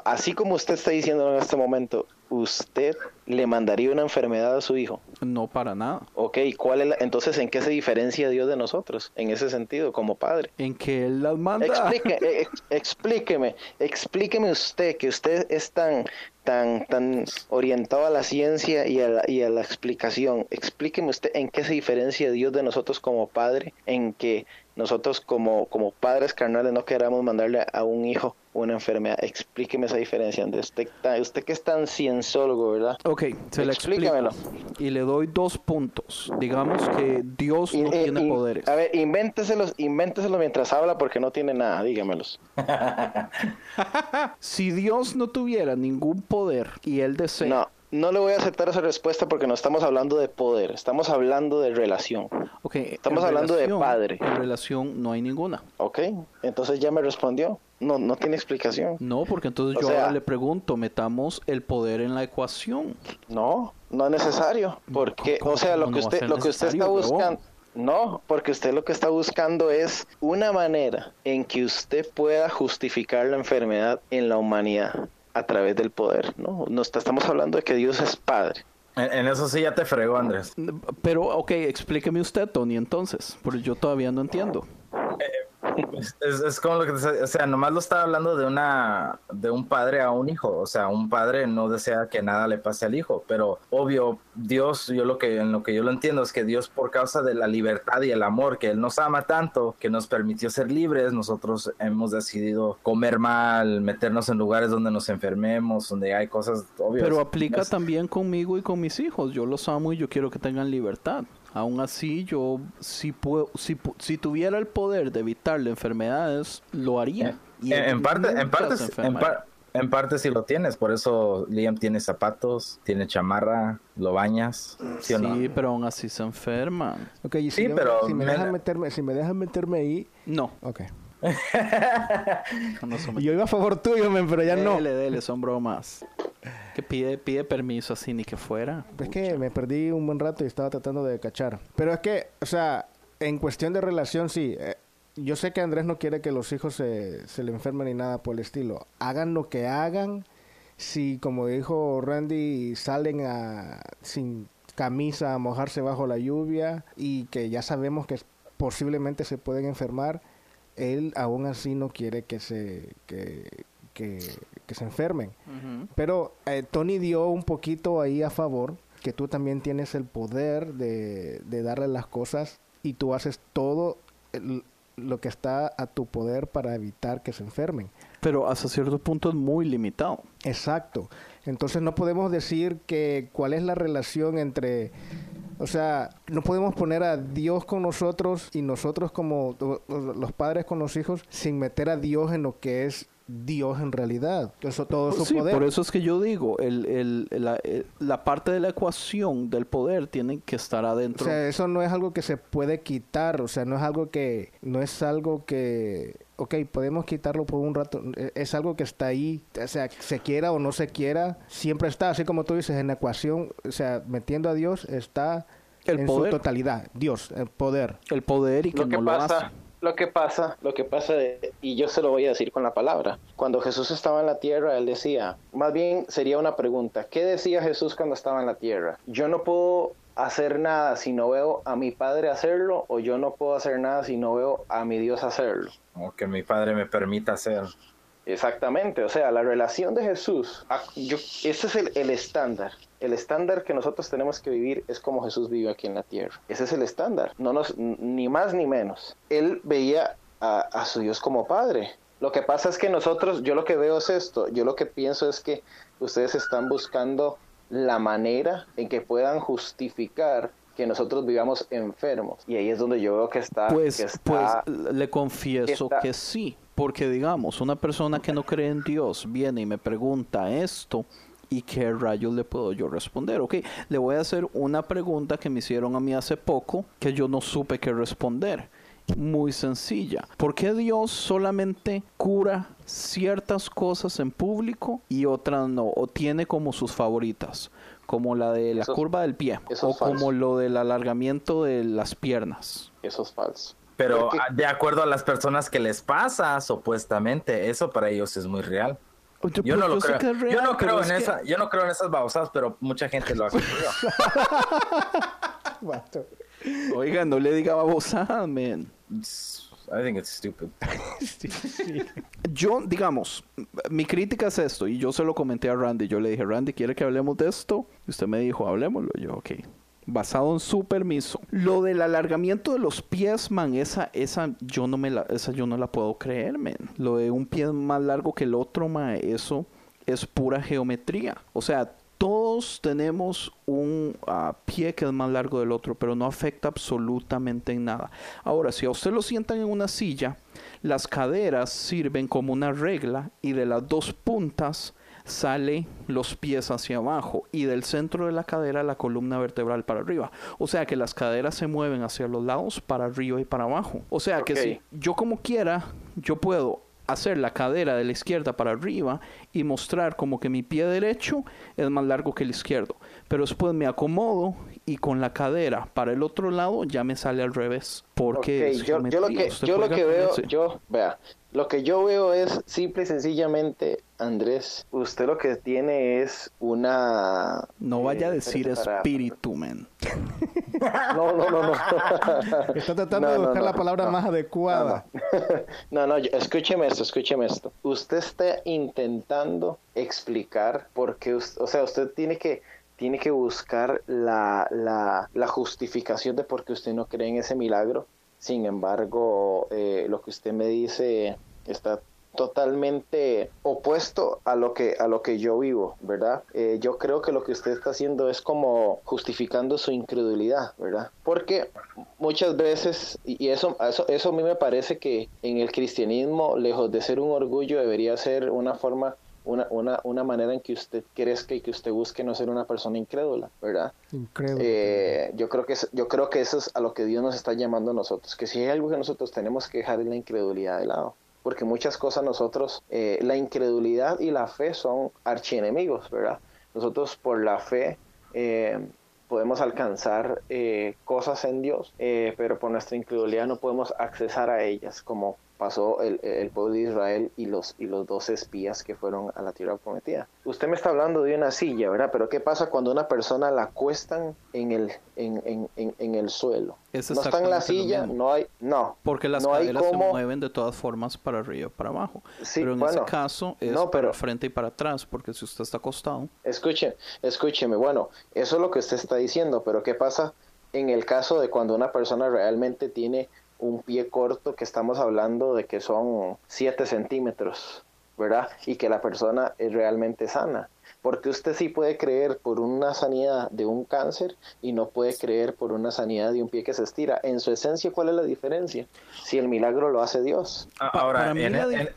así como usted está diciendo en este momento, usted le mandaría una enfermedad a su hijo. No para nada. Ok, ¿cuál es la- entonces en qué se diferencia Dios de nosotros en ese sentido como padre? En que él las manda. Explique, ex- explíqueme, explíqueme usted que usted es tan tan tan orientado a la ciencia y a la, y a la explicación. Explíqueme usted en qué se diferencia Dios de nosotros como padre, en que nosotros como como padres carnales no queramos mandarle a un hijo una enfermedad. Explíqueme esa diferencia. Andrés. Usted, usted que es tan cienciólogo, ¿verdad? Ok, se le explico. Y le doy dos puntos. Digamos que Dios no eh, tiene poderes. A ver, invénteselos, invénteselos mientras habla porque no tiene nada, dígamelos. Si Dios no tuviera ningún poder y él desea, No, no le voy a aceptar esa respuesta porque no estamos hablando de poder, estamos hablando de relación, Ok, Estamos hablando de padre. En relación no hay ninguna. ¿ok? Entonces ya me respondió, no, no tiene explicación. No, porque entonces O yo sea- ahora le pregunto, metamos el poder en la ecuación. No, no es necesario, porque, ¿Cómo- o sea, lo que usted, lo que usted está buscando, no, porque usted lo que está buscando es una manera en que usted pueda justificar la enfermedad en la humanidad a través del poder, ¿no? No está- estamos hablando de que Dios es padre. En, en eso sí ya te fregó, Andrés. Pero, ok, explíqueme usted, Tony, entonces, porque yo todavía no entiendo. Es, es como lo que te, o sea, nomás lo estaba hablando de una de un padre a un hijo, o sea, un padre no desea que nada le pase al hijo, pero obvio Dios, yo lo que en lo que yo lo entiendo es que Dios por causa de la libertad y el amor que él nos ama tanto, que nos permitió ser libres, nosotros hemos decidido comer mal, meternos en lugares donde nos enfermemos, donde hay cosas obvias. Pero aplica Es- también conmigo y con mis hijos. Yo los amo y yo quiero que tengan libertad. Aún así, yo si puedo, si, pu- si tuviera el poder de evitarle enfermedades, lo haría. Y en, parte, en parte, en, par- en parte sí lo tienes, por eso Liam tiene zapatos, tiene chamarra, lo bañas, ¿sí o no? Sí, pero aún así se enferman. Ok, y si Sí, yo- pero si me, me- dejan meterme, si me dejan meterme ahí, No, ok. no son- Yo iba a favor tuyo, men, pero ya no. Dele, dele, son bromas. Que pide, pide permiso así ni que fuera. Es que me perdí un buen rato y estaba tratando de cachar. Pero es que, o sea, en cuestión de relación, sí. eh, yo sé que Andrés no quiere que los hijos se, se le enfermen ni nada por el estilo. Hagan lo que hagan. Si, como dijo Randy, salen a, sin camisa a mojarse bajo la lluvia y que ya sabemos que posiblemente se pueden enfermar, él aún así no quiere que se, que, que, que se enfermen. Pero eh, Tony dio un poquito ahí a favor, que tú también tienes el poder de, de darle las cosas y tú haces todo el- lo que está a tu poder para evitar que se enfermen. Pero hasta cierto punto es muy limitado. Exacto. Entonces no podemos decir que cuál es la relación entre, o sea, no podemos poner a Dios con nosotros y nosotros como los padres con los hijos sin meter a Dios en lo que es Dios en realidad. Eso todo su Sí, poder. por eso es que yo digo, el, el, la, el- la parte de la ecuación del poder tiene que estar O adentro. sea, eso no es algo que se puede quitar, o sea, no es algo que, no es algo que, ok, podemos quitarlo por un rato, e- es algo que está ahí, o sea, se quiera o no se quiera, siempre está, así como tú dices, en la ecuación, o sea, metiendo a Dios está el en su totalidad. Dios, el poder. El poder y que, no lo hace. Lo que pasa, lo que pasa, y yo se lo voy a decir con la palabra. Cuando Jesús estaba en la tierra, él decía, más bien sería una pregunta, ¿qué decía Jesús cuando estaba en la tierra? Yo no puedo hacer nada si no veo a mi Padre hacerlo, o yo no puedo hacer nada si no veo a mi Dios hacerlo. O que mi Padre me permita hacer. Exactamente, o sea, la relación de Jesús, yo, ese es el, estándar. El estándar que nosotros tenemos que vivir es como Jesús vive aquí en la tierra. Ese es el estándar, no nos, ni más ni menos. Él veía a su Dios como Padre. Lo que pasa es que nosotros, yo lo que veo es esto, yo lo que pienso es que ustedes están buscando la manera en que puedan justificar que nosotros vivamos enfermos. Y ahí es donde yo veo que está... Pues, pues le confieso que sí. Porque digamos, una persona que no cree en Dios viene y me pregunta esto. ¿Y qué rayos le puedo yo responder? Ok, le voy a hacer una pregunta que me hicieron a mí hace poco que yo no supe qué responder. Muy sencilla. ¿Por qué Dios solamente cura ciertas cosas en público y otras no? O tiene como sus favoritas, como la de la curva del pie o como lo del alargamiento de las piernas. Eso es falso. Pero de acuerdo a las personas que les pasa, supuestamente, eso para ellos es muy real. Yo, no lo creo. yo no creo en esa, yo no creo en esas babosadas, pero mucha gente lo ha creído. Oiga, no le diga babosada, man. I think it's stupid. Yo, digamos, mi crítica es esto, y yo se lo comenté a Randy. Yo le dije, Randy, ¿quiere que hablemos de esto? Y usted me dijo, hablemoslo. Yo, ok basado en su permiso. Lo del alargamiento de los pies, man, esa, esa yo no me la, esa yo no la puedo creer, man. Lo de un pie más largo que el otro, man, eso es pura geometría. O sea, todos tenemos un ah, pie que es más largo del otro, pero no afecta absolutamente en nada. Ahora, si a usted lo sientan en una silla, las caderas sirven como una regla y de las dos puntas sale los pies hacia abajo y del centro de la cadera la columna vertebral para arriba. O sea que las caderas se mueven hacia los lados, para arriba y para abajo. O sea que si yo como quiera, yo puedo hacer la cadera de la izquierda para arriba y mostrar como que mi pie derecho es más largo que el izquierdo. Pero después me acomodo y con la cadera para el otro lado ya me sale al revés. Porque yo, lo que, yo lo que veo, yo, vea, lo que yo veo es simple y sencillamente, Andrés, usted lo que tiene es una... No vaya a eh, decir espíritu, men. No, no, no, no. Está tratando de buscar la palabra más adecuada. No, no, escúcheme esto, escúcheme esto. Usted está intentando explicar por qué, o sea, usted tiene que tiene que buscar la, la, la, justificación de por qué usted no cree en ese milagro. Sin embargo, eh, lo que usted me dice está totalmente opuesto a lo que a lo que yo vivo, ¿verdad? Eh, yo creo que lo que usted está haciendo es como justificando su incredulidad, ¿verdad? Porque muchas veces y eso eso eso a mí me parece que en el cristianismo lejos de ser un orgullo debería ser una forma una, una, una, manera en que usted crezca y que usted busque no ser una persona incrédula, ¿verdad? Incrédula. Eh, yo, creo que yo creo que eso es a lo que Dios nos está llamando a nosotros, que si hay algo que nosotros tenemos que dejar es la incredulidad de lado, porque muchas cosas nosotros, eh, la incredulidad y la fe son archienemigos, ¿verdad? Nosotros por la fe eh, podemos alcanzar cosas en Dios, pero por nuestra incredulidad no podemos accesar a ellas, como pasó el, el, pueblo de Israel y los, y los dos espías que fueron a la tierra prometida. Usted me está hablando de una silla, ¿verdad? Pero ¿qué pasa cuando una persona la acuestan en el, en, en, en, el suelo? no está en la silla, no hay, no. Porque las no caderas se mueven de todas formas para arriba y para abajo. Sí, pero en ese caso es para frente y para atrás, porque si usted está acostado. Escuche, escúcheme, bueno, eso es lo que usted está diciendo, pero ¿qué pasa en el caso de cuando una persona realmente tiene un pie corto que estamos hablando de que son 7 centímetros, ¿verdad? Y que la persona es realmente sana. Porque usted sí puede creer por una sanidad de un cáncer y no puede creer por una sanidad de un pie que se estira. En su esencia, ¿cuál es la diferencia? Si el milagro lo hace Dios. Ahora, en, en,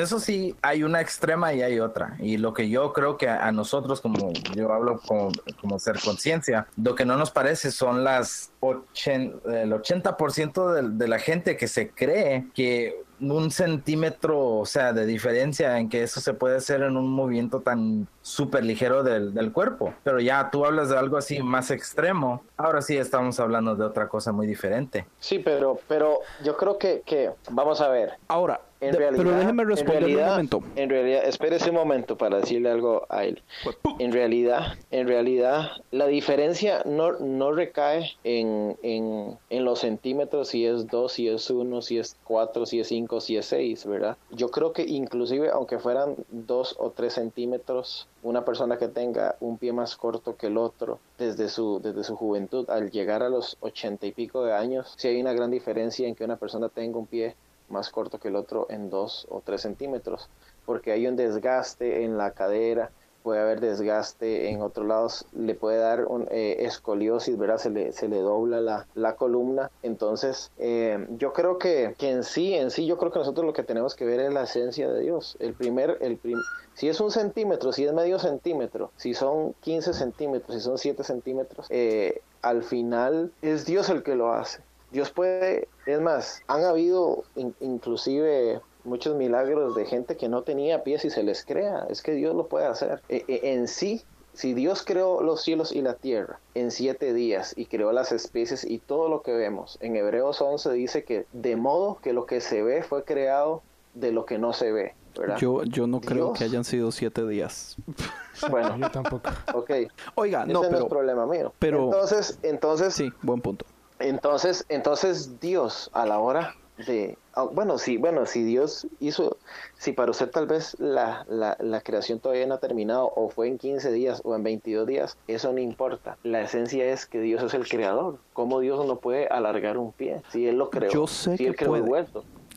eso sí hay una extrema y hay otra. Y lo que yo creo que a, nosotros, como yo hablo como, ser conciencia, lo que no nos parece son las el 80% de, de la gente que se cree que un centímetro, o sea, de diferencia en que eso se puede hacer en un movimiento tan súper ligero del, del, cuerpo. Pero ya tú hablas de algo así más extremo. Ahora sí estamos hablando de otra cosa muy diferente. Sí, pero, pero yo creo que, que vamos a ver. Ahora, pero déjeme responder en un momento. En realidad, espérese un momento para decirle algo a él. Pues, En realidad, en realidad, la diferencia no, no recae en, en, en los centímetros, si es 2, si es 1, si es 4, si es 5, si es 6, ¿verdad? Yo creo que inclusive, aunque fueran 2 o 3 centímetros, una persona que tenga un pie más corto que el otro desde su, desde su juventud, al llegar a los 80 y pico de años, si hay una gran diferencia en que una persona tenga un pie más corto que el otro en 2 o 3 centímetros, porque hay un desgaste en la cadera, puede haber desgaste en otros lados, le puede dar un, eh, escoliosis, ¿verdad? Se le, se le dobla la, la columna. Entonces, eh, yo creo que, que, en sí, en sí, yo creo que nosotros lo que tenemos que ver es la esencia de Dios. El primer, el prim si es un centímetro, si es medio centímetro, si son 15 centímetros, si son 7 centímetros, eh, al final es Dios el que lo hace. Dios puede, es más, han habido in, inclusive muchos milagros de gente que no tenía pies y se les crea, es que Dios lo puede hacer. E, e, en sí, si Dios creó los cielos y la tierra en siete días y creó las especies y todo lo que vemos, en Hebreos 11 dice que de modo que lo que se ve fue creado de lo que no se ve. ¿verdad? Yo, yo no creo que hayan sido siete días. Bueno, yo tampoco. Ok. Oiga, no, Ese pero, no es problema mío. pero- entonces, entonces, sí, buen punto. Entonces, entonces Dios a la hora de, ah, bueno, sí, bueno, si Dios hizo, si para usted tal vez la, la, la, creación todavía no ha terminado o fue en 15 días o en 22 días, eso no importa. La esencia es que Dios es el creador. ¿Cómo Dios no puede alargar un pie? Si Él lo creó, Yo sé si que Él creó puede. el.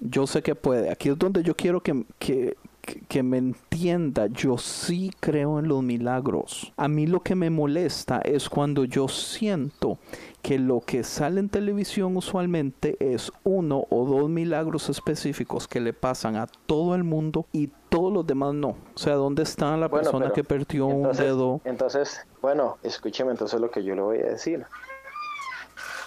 Yo sé que puede. Aquí es donde yo quiero que, que, que me entienda. Yo sí creo en los milagros. A mí lo que me molesta es cuando yo siento que lo que sale en televisión usualmente es uno o dos milagros específicos que le pasan a todo el mundo y todos los demás no. O sea, ¿dónde está la Bueno, persona que perdió entonces, un dedo? Entonces, bueno, escúcheme entonces lo que yo le voy a decir.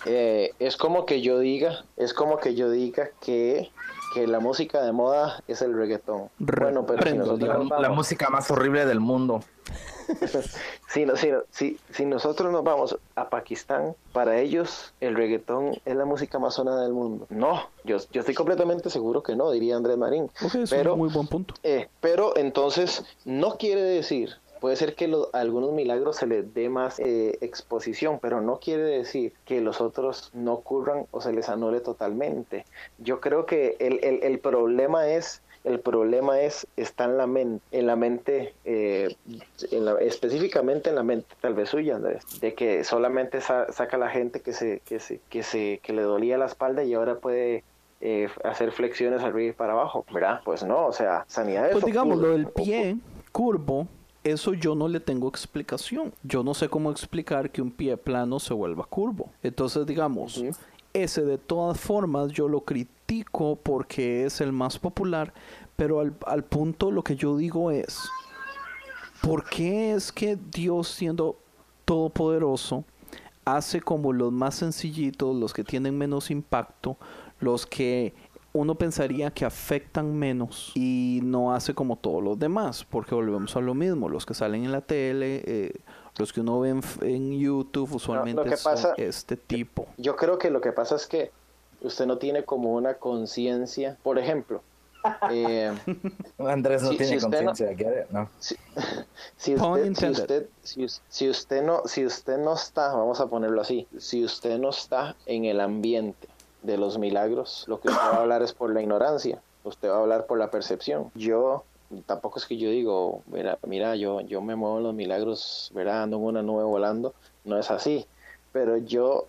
Eh, es como que yo diga, es como que yo diga que, que la música de moda es el reggaetón. Re- bueno, pero si La, la música más horrible del mundo. si, no- si, no- si- si nosotros nos vamos a Pakistán, para ellos el reggaetón es la música más sonada del mundo. No, yo, yo estoy completamente seguro que no, diría Andrés Marín. Ok, es un muy buen punto. eh, pero entonces no quiere decir, puede ser que lo- a algunos milagros se les dé más eh, exposición, pero no quiere decir que los otros no ocurran o se les anule totalmente. Yo creo que el, el, el problema es el problema es está en la mente, en la mente, eh, en la- específicamente en la mente tal vez suya, Andrés, de que solamente sa- saca la gente que se, que se, que se, que le dolía la espalda y ahora puede eh, hacer flexiones arriba y para abajo, ¿verdad? Pues no, o sea, sanidad es Pues digamos, lo del pie curvo, eso yo no le tengo explicación. Yo no sé cómo explicar que un pie plano se vuelva curvo. Entonces, digamos, ese de todas formas yo lo critico porque es el más popular, pero al, al punto lo que yo digo es, ¿por qué es que Dios siendo todopoderoso hace como los más sencillitos, los que tienen menos impacto, los que uno pensaría que afectan menos y no hace como todos los demás, porque volvemos a lo mismo, los que salen en la tele, eh, los que uno ve en, YouTube usualmente que son pasa- este tipo. Yo creo que lo que pasa es que usted no tiene como una conciencia, por ejemplo, eh, Andrés no Si- tiene si usted no- conciencia. ¿quiere? No. si, si usted, si usted, si, si usted no, si usted no está, vamos a ponerlo así, si usted no está en el ambiente de los milagros, lo que usted va a hablar es por la ignorancia, usted va a hablar por la percepción. Yo tampoco es que yo digo, mira, mira yo, yo me muevo en los milagros, verá, ando en una nube volando, no es así, pero yo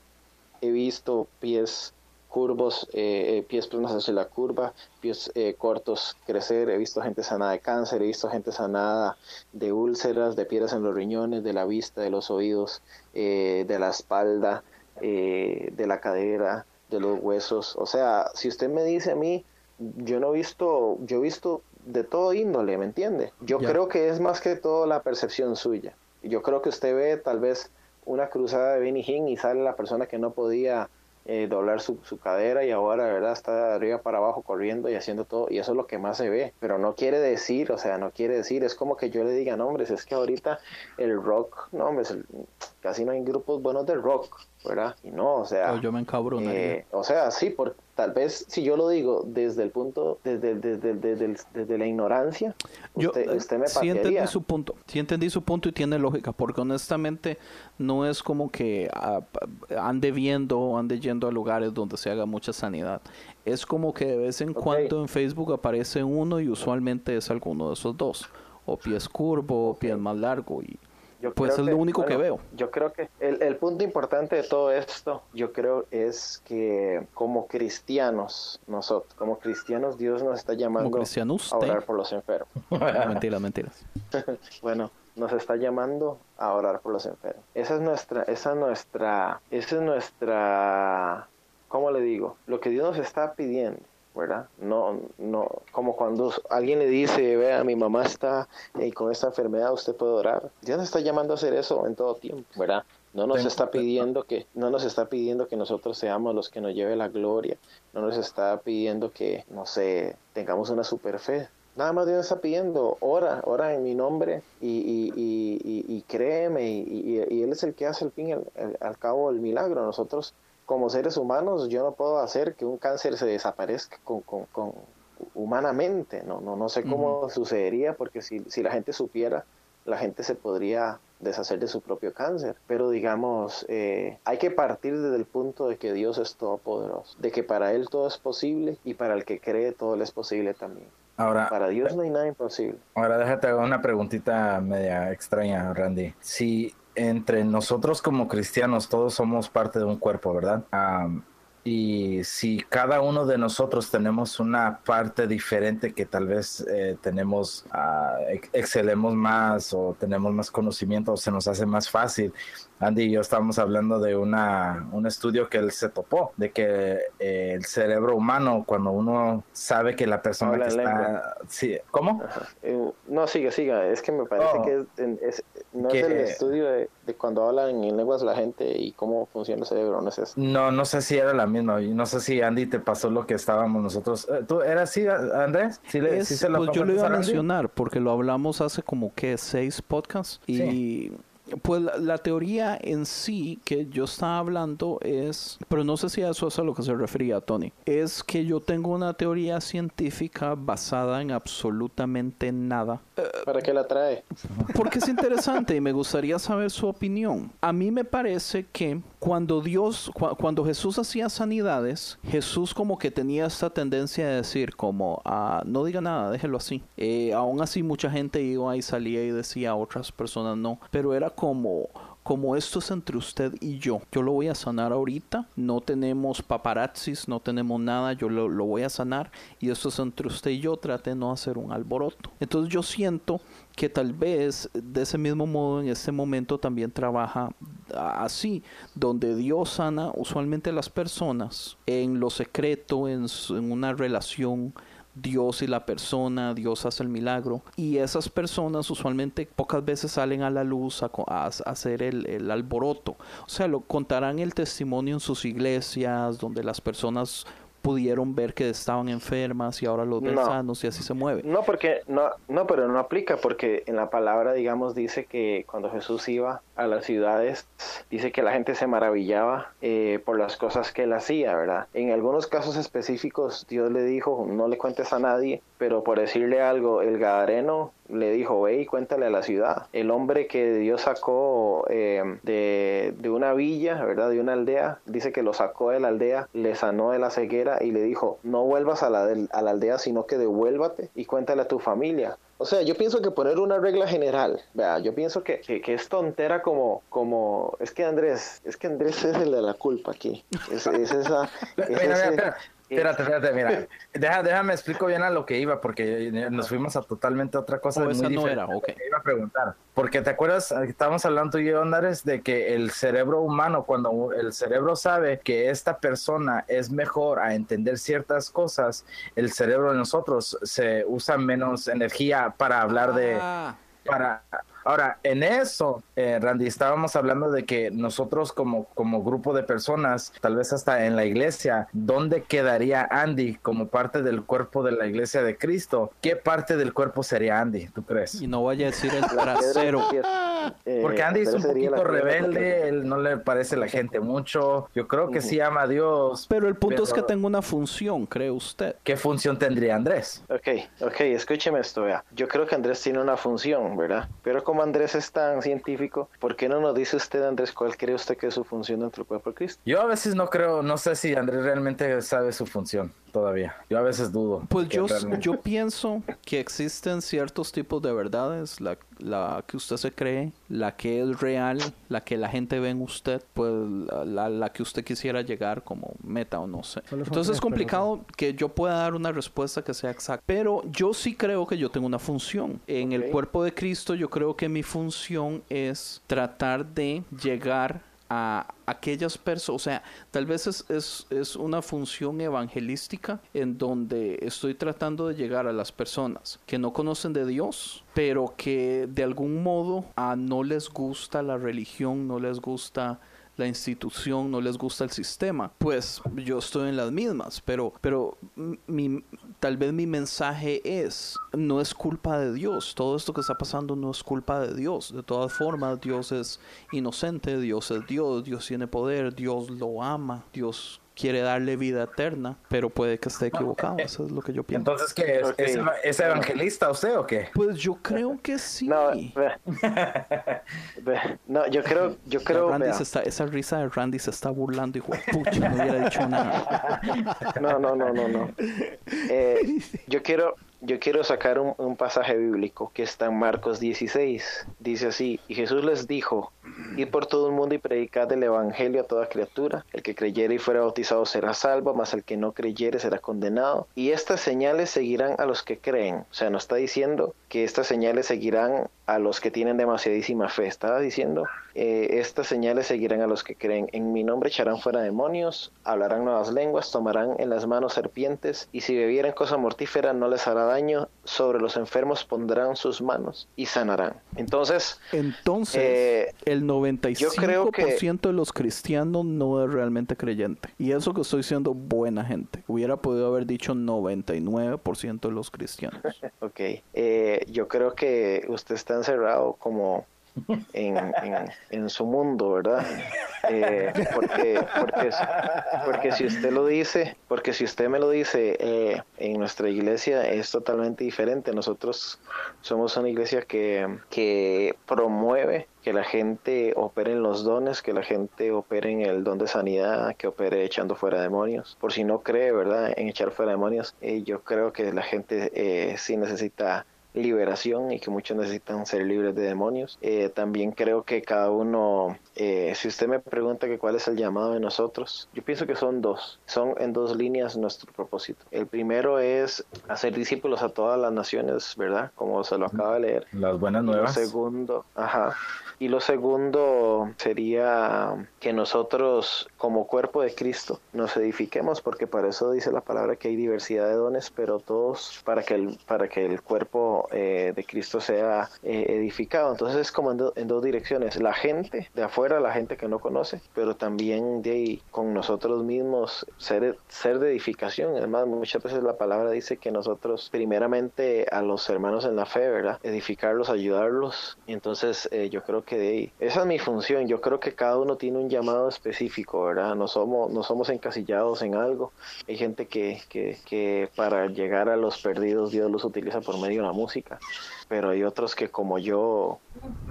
he visto pies curvos, eh, eh, pies planos hacia la curva, pies eh, cortos crecer, he visto gente sanada de cáncer, he visto gente sanada de úlceras, de piedras en los riñones, de la vista, de los oídos, eh, de la espalda, eh, de la cadera, de los huesos. O sea, si usted me dice a mí, yo no he visto, yo he visto de todo índole, ¿me entiende? Yo creo que es más que todo la percepción suya. Yo creo que usted ve tal vez una cruzada de Benny Hinn y sale la persona que no podía eh, doblar su, su, cadera y ahora, ¿verdad? Está de arriba para abajo corriendo y haciendo todo y eso es lo que más se ve, pero no quiere decir, o sea, no quiere decir, es como que yo le diga, no, hombre, es que ahorita el rock, no, hombre, casi no hay grupos buenos de rock, ¿verdad? Y no, o sea... yo me eh, o sea, sí, por, tal vez si yo lo digo desde el punto, desde, desde, desde, desde la ignorancia, usted, yo, usted me sí entendí su punto, sí entendí su punto y tiene lógica, porque honestamente no es como que uh, ande viendo, ande yendo a lugares donde se haga mucha sanidad. Es como que de vez en cuando en Facebook aparece uno y usualmente es alguno de esos dos, o pies curvo, o pies más largo y pues es lo único que veo. Yo creo que el, el, punto importante de todo esto, yo creo, es que como cristianos, nosotros, como cristianos, Dios nos está llamando a orar por los enfermos. mentiras, mentiras. bueno, nos está llamando a orar por los enfermos. Esa es nuestra, esa es nuestra, esa es nuestra, ¿cómo le digo? Lo que Dios nos está pidiendo ¿verdad? No, no, como cuando alguien le dice, vea, mi mamá está eh, con esta enfermedad, usted puede orar. Dios nos está llamando a hacer eso en todo tiempo, ¿verdad? No nos está pidiendo que, no nos está pidiendo que nosotros seamos los que nos lleve la gloria, no nos está pidiendo que, no sé, tengamos una super fe. Nada más Dios está pidiendo, ora, ora en mi nombre y, y, y, y créeme, y, Él es el que hace al fin, al cabo, el milagro. Nosotros como seres humanos yo no puedo hacer que un cáncer se desaparezca con, con, humanamente, no, no, no sé cómo sucedería porque si, si la gente supiera, la gente se podría deshacer de su propio cáncer. Pero digamos, eh, hay que partir desde el punto de que Dios es todopoderoso, de que para Él todo es posible y para el que cree todo le es posible también. Ahora, para Dios no hay nada imposible. Ahora déjate una preguntita media extraña, Randy. Si entre nosotros como cristianos todos somos parte de un cuerpo, ¿verdad? y si cada uno de nosotros tenemos una parte diferente que tal vez eh, tenemos, uh, excelemos más o tenemos más conocimiento o se nos hace más fácil, Andy y yo estábamos hablando de una, un estudio que él se topó, de que eh, el cerebro humano, cuando uno sabe que la persona que está... Sí, ¿Cómo? Eh, no, siga, siga. Es que me parece oh. que es, no es el estudio de, cuando hablan en lenguas la gente y cómo funciona el cerebro, no es eso. No, no sé si era la misma. No sé si Andy te pasó lo que estábamos nosotros. Eh, ¿Tú eras así, Andrés? ¿Sí, se lo pues yo lo iba a mencionar porque lo hablamos hace como que seis podcasts y... Pues la, teoría en sí que yo estaba hablando es, pero no sé si a eso es a lo que se refería Tony, es que yo tengo una teoría científica basada en absolutamente nada. ¿Para qué la trae? Porque es interesante y me gustaría saber su opinión. A mí me parece que cuando Dios, cuando Jesús hacía sanidades, Jesús como que tenía esta tendencia de decir como, ah, no diga nada, déjelo así. Eh, aún así mucha gente iba y salía y decía a otras personas no, pero era como como esto es entre usted y yo, yo lo voy a sanar ahorita, no tenemos paparazzis, no tenemos nada, yo lo, lo, voy a sanar. Y esto es entre usted y yo, trate de no hacer un alboroto. Entonces yo siento que tal vez de ese mismo modo en este momento también trabaja así, donde Dios sana usualmente a las personas en lo secreto, en, en una relación Dios y la persona, Dios hace el milagro. Y esas personas usualmente pocas veces salen a la luz a, hacer el, alboroto. O sea, lo contarán el testimonio en sus iglesias, donde las personas pudieron ver que estaban enfermas y ahora los ven sanos y así se mueve. No, porque no, no, pero no aplica porque en la palabra, digamos, dice que cuando Jesús iba a las ciudades, dice que la gente se maravillaba eh, por las cosas que él hacía, ¿verdad? En algunos casos específicos, Dios le dijo, no le cuentes a nadie, pero por decirle algo, el Gadareno le dijo, ve y cuéntale a la ciudad. El hombre que Dios sacó eh, de, de, una villa, ¿verdad? De una aldea, dice que lo sacó de la aldea, le sanó de la ceguera y le dijo, no vuelvas a la, a la aldea, sino que devuélvate y cuéntale a tu familia. O sea, yo pienso que poner una regla general, vea, yo pienso que, que, es tontera como, como, es que Andrés, es que Andrés es el de la culpa aquí. Es, esa, Espérate, espérate, mira. Deja, déjame explico bien a lo que iba, porque nos fuimos a totalmente otra cosa. Oh, esa no era, ok. Iba a preguntar. Porque te acuerdas, estábamos hablando yo, Andrés, de que el cerebro humano, cuando el cerebro sabe que esta persona es mejor a entender ciertas cosas, el cerebro de nosotros se usa menos energía para hablar de. Ah. Para, Ahora, en eso, eh, Randy, estábamos hablando de que nosotros como, como grupo de personas, tal vez hasta en la iglesia, ¿dónde quedaría Andy como parte del cuerpo de la iglesia de Cristo? ¿Qué parte del cuerpo sería Andy, tú crees? Y no vaya a decir el trasero. Eh, Porque Andy es un poquito rebelde, él no le parece la gente mucho. Yo creo que sí ama a Dios. Pero el punto es que tengo una función, ¿cree usted? ¿Qué función tendría Andrés? Ok, ok, escúcheme esto, vea. Yo creo que Andrés tiene una función, ¿verdad? Pero como Andrés es tan científico, ¿por qué no nos dice usted, Andrés, cuál cree usted que es su función dentro del cuerpo de Cristo? Yo a veces no creo, no sé si Andrés realmente sabe su función todavía. Yo a veces dudo. Pues yo, yo pienso que existen ciertos tipos de verdades, la, la, que usted se cree, la que es real, la que la gente ve en usted, pues la, la que usted quisiera llegar como meta o no sé. Entonces es complicado que yo pueda dar una respuesta que sea exacta. Pero yo sí creo que yo tengo una función. En el cuerpo de Cristo yo creo que mi función es tratar de llegar a aquellas personas, o sea, tal vez es, es, es, una función evangelística en donde estoy tratando de llegar a las personas que no conocen de Dios, pero que de algún modo a no les gusta la religión, no les gusta la institución, no les gusta el sistema, pues yo estoy en las mismas, pero, pero mi, tal vez mi mensaje es, no es culpa de Dios, todo esto que está pasando no es culpa de Dios, de todas formas Dios es inocente, Dios es Dios, Dios tiene poder, Dios lo ama, Dios quiere darle vida eterna, pero puede que esté equivocado. Eso es lo que yo pienso. Entonces, ¿qué es? ¿Es, evangelista usted o qué? Pues yo creo que sí. No, no yo creo, yo creo. esa risa de Randy se está burlando, de pucha, no hubiera dicho nada. No, no, no, no, no. Eh, yo quiero, yo quiero sacar un, pasaje bíblico que está en Marcos 16. Dice así, y Jesús les dijo, id por todo el mundo y predicad el Evangelio a toda criatura. El que creyere y fuera bautizado será salvo, mas el que no creyere será condenado. Y estas señales seguirán a los que creen. O sea, no está diciendo que estas señales seguirán a los que tienen demasiadísima fe. Estaba diciendo, eh, estas señales seguirán a los que creen. En mi nombre echarán fuera demonios, hablarán nuevas lenguas, tomarán en las manos serpientes, y si bebieren cosa mortífera no les hará daño. Sobre los enfermos pondrán sus manos y sanarán. Entonces, entonces eh, el 95% creo que... de los cristianos no es realmente creyente. Y eso que estoy siendo buena gente. Hubiera podido haber dicho 99% de los cristianos. ok. Eh, yo creo que usted está encerrado como en, en, su mundo, ¿verdad? Eh, porque, porque, porque si usted lo dice, porque si usted me lo dice, eh, en nuestra iglesia es totalmente diferente. Nosotros somos una iglesia que, que promueve que la gente opere en los dones, que la gente opere en el don de sanidad, que opere echando fuera demonios. Por si no cree, ¿verdad?, en echar fuera demonios, eh, yo creo que la gente eh, sí necesita liberación y que muchos necesitan ser libres de demonios. Eh, también creo que cada uno, eh, si usted me pregunta que cuál es el llamado de nosotros, yo pienso que son dos, son en dos líneas nuestro propósito. El primero es hacer discípulos a todas las naciones, ¿verdad? Como se lo acaba de leer. Las buenas nuevas. Y lo segundo, ajá. Y lo segundo sería que nosotros como cuerpo de Cristo nos edifiquemos, porque para eso dice la palabra que hay diversidad de dones, pero todos para que el, para que el cuerpo eh, de Cristo sea eh, edificado. Entonces es como en, dos direcciones, la gente de afuera, la gente que no conoce, pero también de con nosotros mismos ser, ser de edificación. Además, muchas veces la palabra dice que nosotros primeramente a los hermanos en la fe, ¿verdad? Edificarlos, ayudarlos. Entonces eh, yo creo que de. Esa es mi función. Yo creo que cada uno tiene un llamado específico, ¿verdad? No somos, no somos encasillados en algo. Hay gente que, que, que para llegar a los perdidos Dios los utiliza por medio de la música. Pero hay otros que como yo,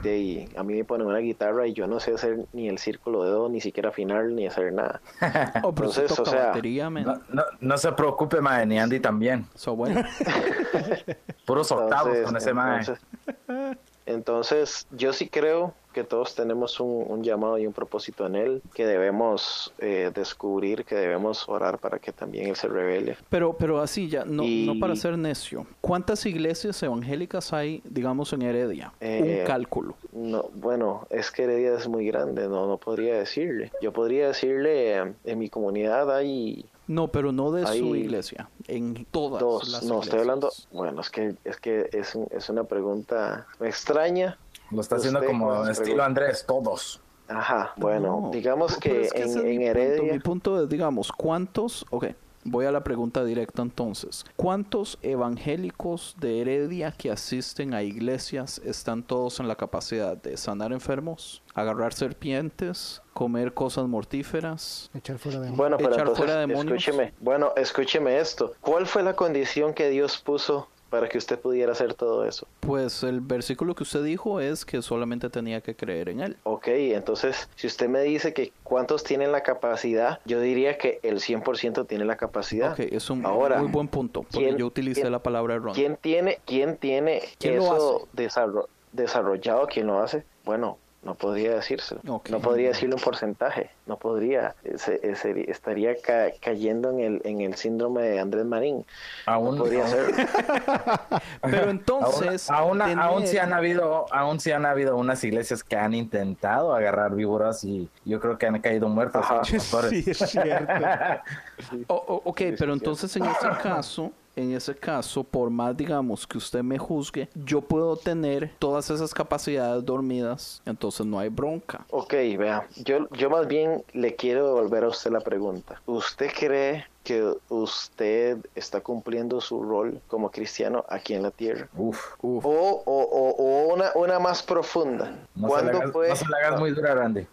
de a mí me ponen una guitarra y yo no sé hacer ni el círculo de do, ni siquiera afinar, ni hacer nada. Oh, Entonces, o sea, no, no, se preocupe, mae, ni Andy también. So bueno. Puros octavos con ese mae. Entonces, yo sí creo que todos tenemos un, llamado y un propósito en Él, que debemos eh, descubrir, que debemos orar para que también Él se revele. Pero, pero así ya, no, no para ser necio. ¿Cuántas iglesias evangélicas hay, digamos, en Heredia? un eh, cálculo. No, bueno, es que Heredia es muy grande, no, no podría decirle. Yo podría decirle, en mi comunidad hay no, pero no de su iglesia, en todas dos, las no, estoy hablando, bueno, es que es que es, es una pregunta extraña, Lo está haciendo como estilo Andrés, todos. Ajá, bueno, No. digamos que, es en, mi punto. Heredia... Mi punto es, digamos, ¿cuántos? Ok, voy a la pregunta directa entonces. ¿Cuántos evangélicos de Heredia que asisten a iglesias están todos en la capacidad de sanar enfermos, agarrar serpientes, comer cosas mortíferas? Echar fuera de Bueno, pero echar entonces, fuera demonios. escúcheme, bueno, escúcheme esto. ¿Cuál fue la condición que Dios puso para que usted pudiera hacer todo eso? Pues el versículo que usted dijo es que solamente tenía que creer en él. Ok, entonces, si usted me dice que cuántos tienen la capacidad, yo diría que el 100% tiene la capacidad. Ok, es un Ahora, muy buen punto, porque ¿quién- yo utilicé quién- la palabra errónea. ¿Quién tiene, quién tiene ¿Quién lo eso desarro- desarrollado? ¿Quién lo hace? Bueno, no podría decírselo. Ok. No podría decirle un porcentaje. No podría. Ese- ese- estaría ca- cayendo en el, en el síndrome de Andrés Marín. Aún, no podría aún- ser. Pero entonces, aún, aún, aún tener- sí han habido, aún sí han habido unas iglesias que han intentado agarrar víboras y yo creo que han caído muertos. Ajá. Sí, es cierto. O- o- ok, pero entonces en ese caso, en ese caso, por más digamos que usted me juzgue, yo puedo tener todas esas capacidades dormidas, entonces no hay bronca. Ok, vea, yo, yo más bien le quiero devolver a usted la pregunta. ¿Usted cree que usted está cumpliendo su rol como cristiano aquí en la tierra? Uf, Uf. O, o, o, o una, una más profunda. no se, le ¿Cuándo fue, no se hagas muy dura, Randy.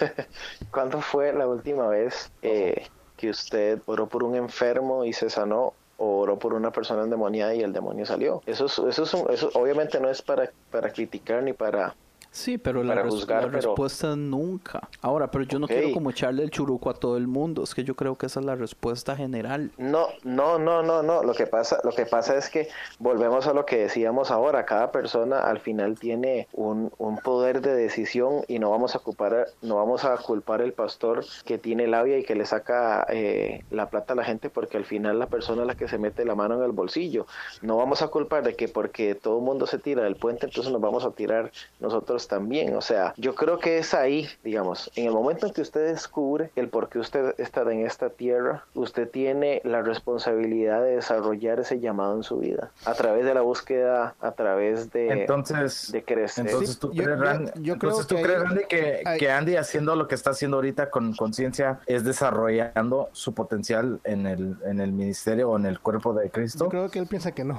¿Cuándo fue la última vez eh, que usted oró por un enfermo y se sanó? O oró por una persona endemoniada y el demonio salió. Eso, es, eso, es un- eso obviamente no es para, para criticar ni para... Sí, pero la, Para res- juzgar, la pero- respuesta es nunca. Ahora, pero yo no quiero como echarle el churuco a todo el mundo, es que yo creo que esa es la respuesta general. No, no, no, no, no. Lo que pasa, lo que pasa es que volvemos a lo que decíamos ahora. Cada persona al final tiene un, un poder de decisión y no vamos a culpar, no vamos a culpar el pastor que tiene labia y que le saca eh, la plata a la gente porque al final la persona es la que se mete la mano en el bolsillo. No vamos a culpar de que porque todo el mundo se tira del puente, entonces nos vamos a tirar nosotros también. O sea, yo creo que es ahí, digamos, en el momento en que usted descubre el por qué usted está en esta tierra, usted tiene la responsabilidad de desarrollar ese llamado en su vida a través de la búsqueda, a través de, Entonces, de crecer. entonces tú yo- crees, yo- Randy, yo creo entonces, ¿tú que crees, ahí- Randy, que, Andy haciendo lo que está haciendo ahorita con conciencia es desarrollando su potencial en el, en el ministerio o en el cuerpo de Cristo? Yo creo que él piensa que no.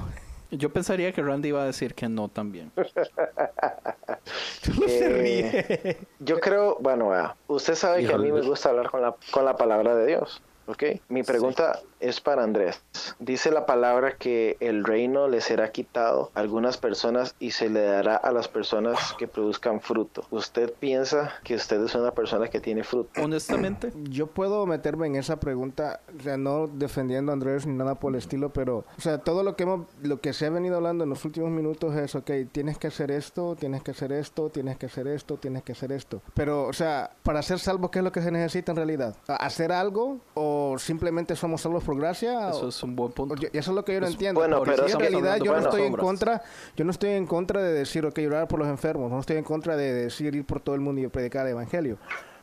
Yo pensaría que Randy iba a decir que no también. Solo se Eh, ríe. Yo creo, bueno, usted sabe que a mí me gusta hablar con la, con la palabra de Dios, ¿ok? Mi pregunta es para Andrés. Dice la palabra que el reino le será quitado a algunas personas y se le dará a las personas que produzcan fruto. ¿Usted piensa que usted es una persona que tiene fruto? Honestamente, Yo puedo meterme en esa pregunta, o sea, no defendiendo a Andrés ni nada por el estilo, pero, o sea, todo lo que hemos, lo que se ha venido hablando en los últimos minutos es, ok, tienes que hacer esto, tienes que hacer esto, tienes que hacer esto, tienes que hacer esto. Pero, o sea, para ser salvos, ¿qué es lo que se necesita en realidad? ¿Hacer algo o simplemente somos salvos por gracia? eso es un buen punto. Eso es lo que yo no entiendo. bueno, Porque pero en realidad yo no estoy en contra, yo no estoy en contra de decir, ok, orar por los enfermos, no estoy en contra de decir ir por todo el mundo y predicar el evangelio.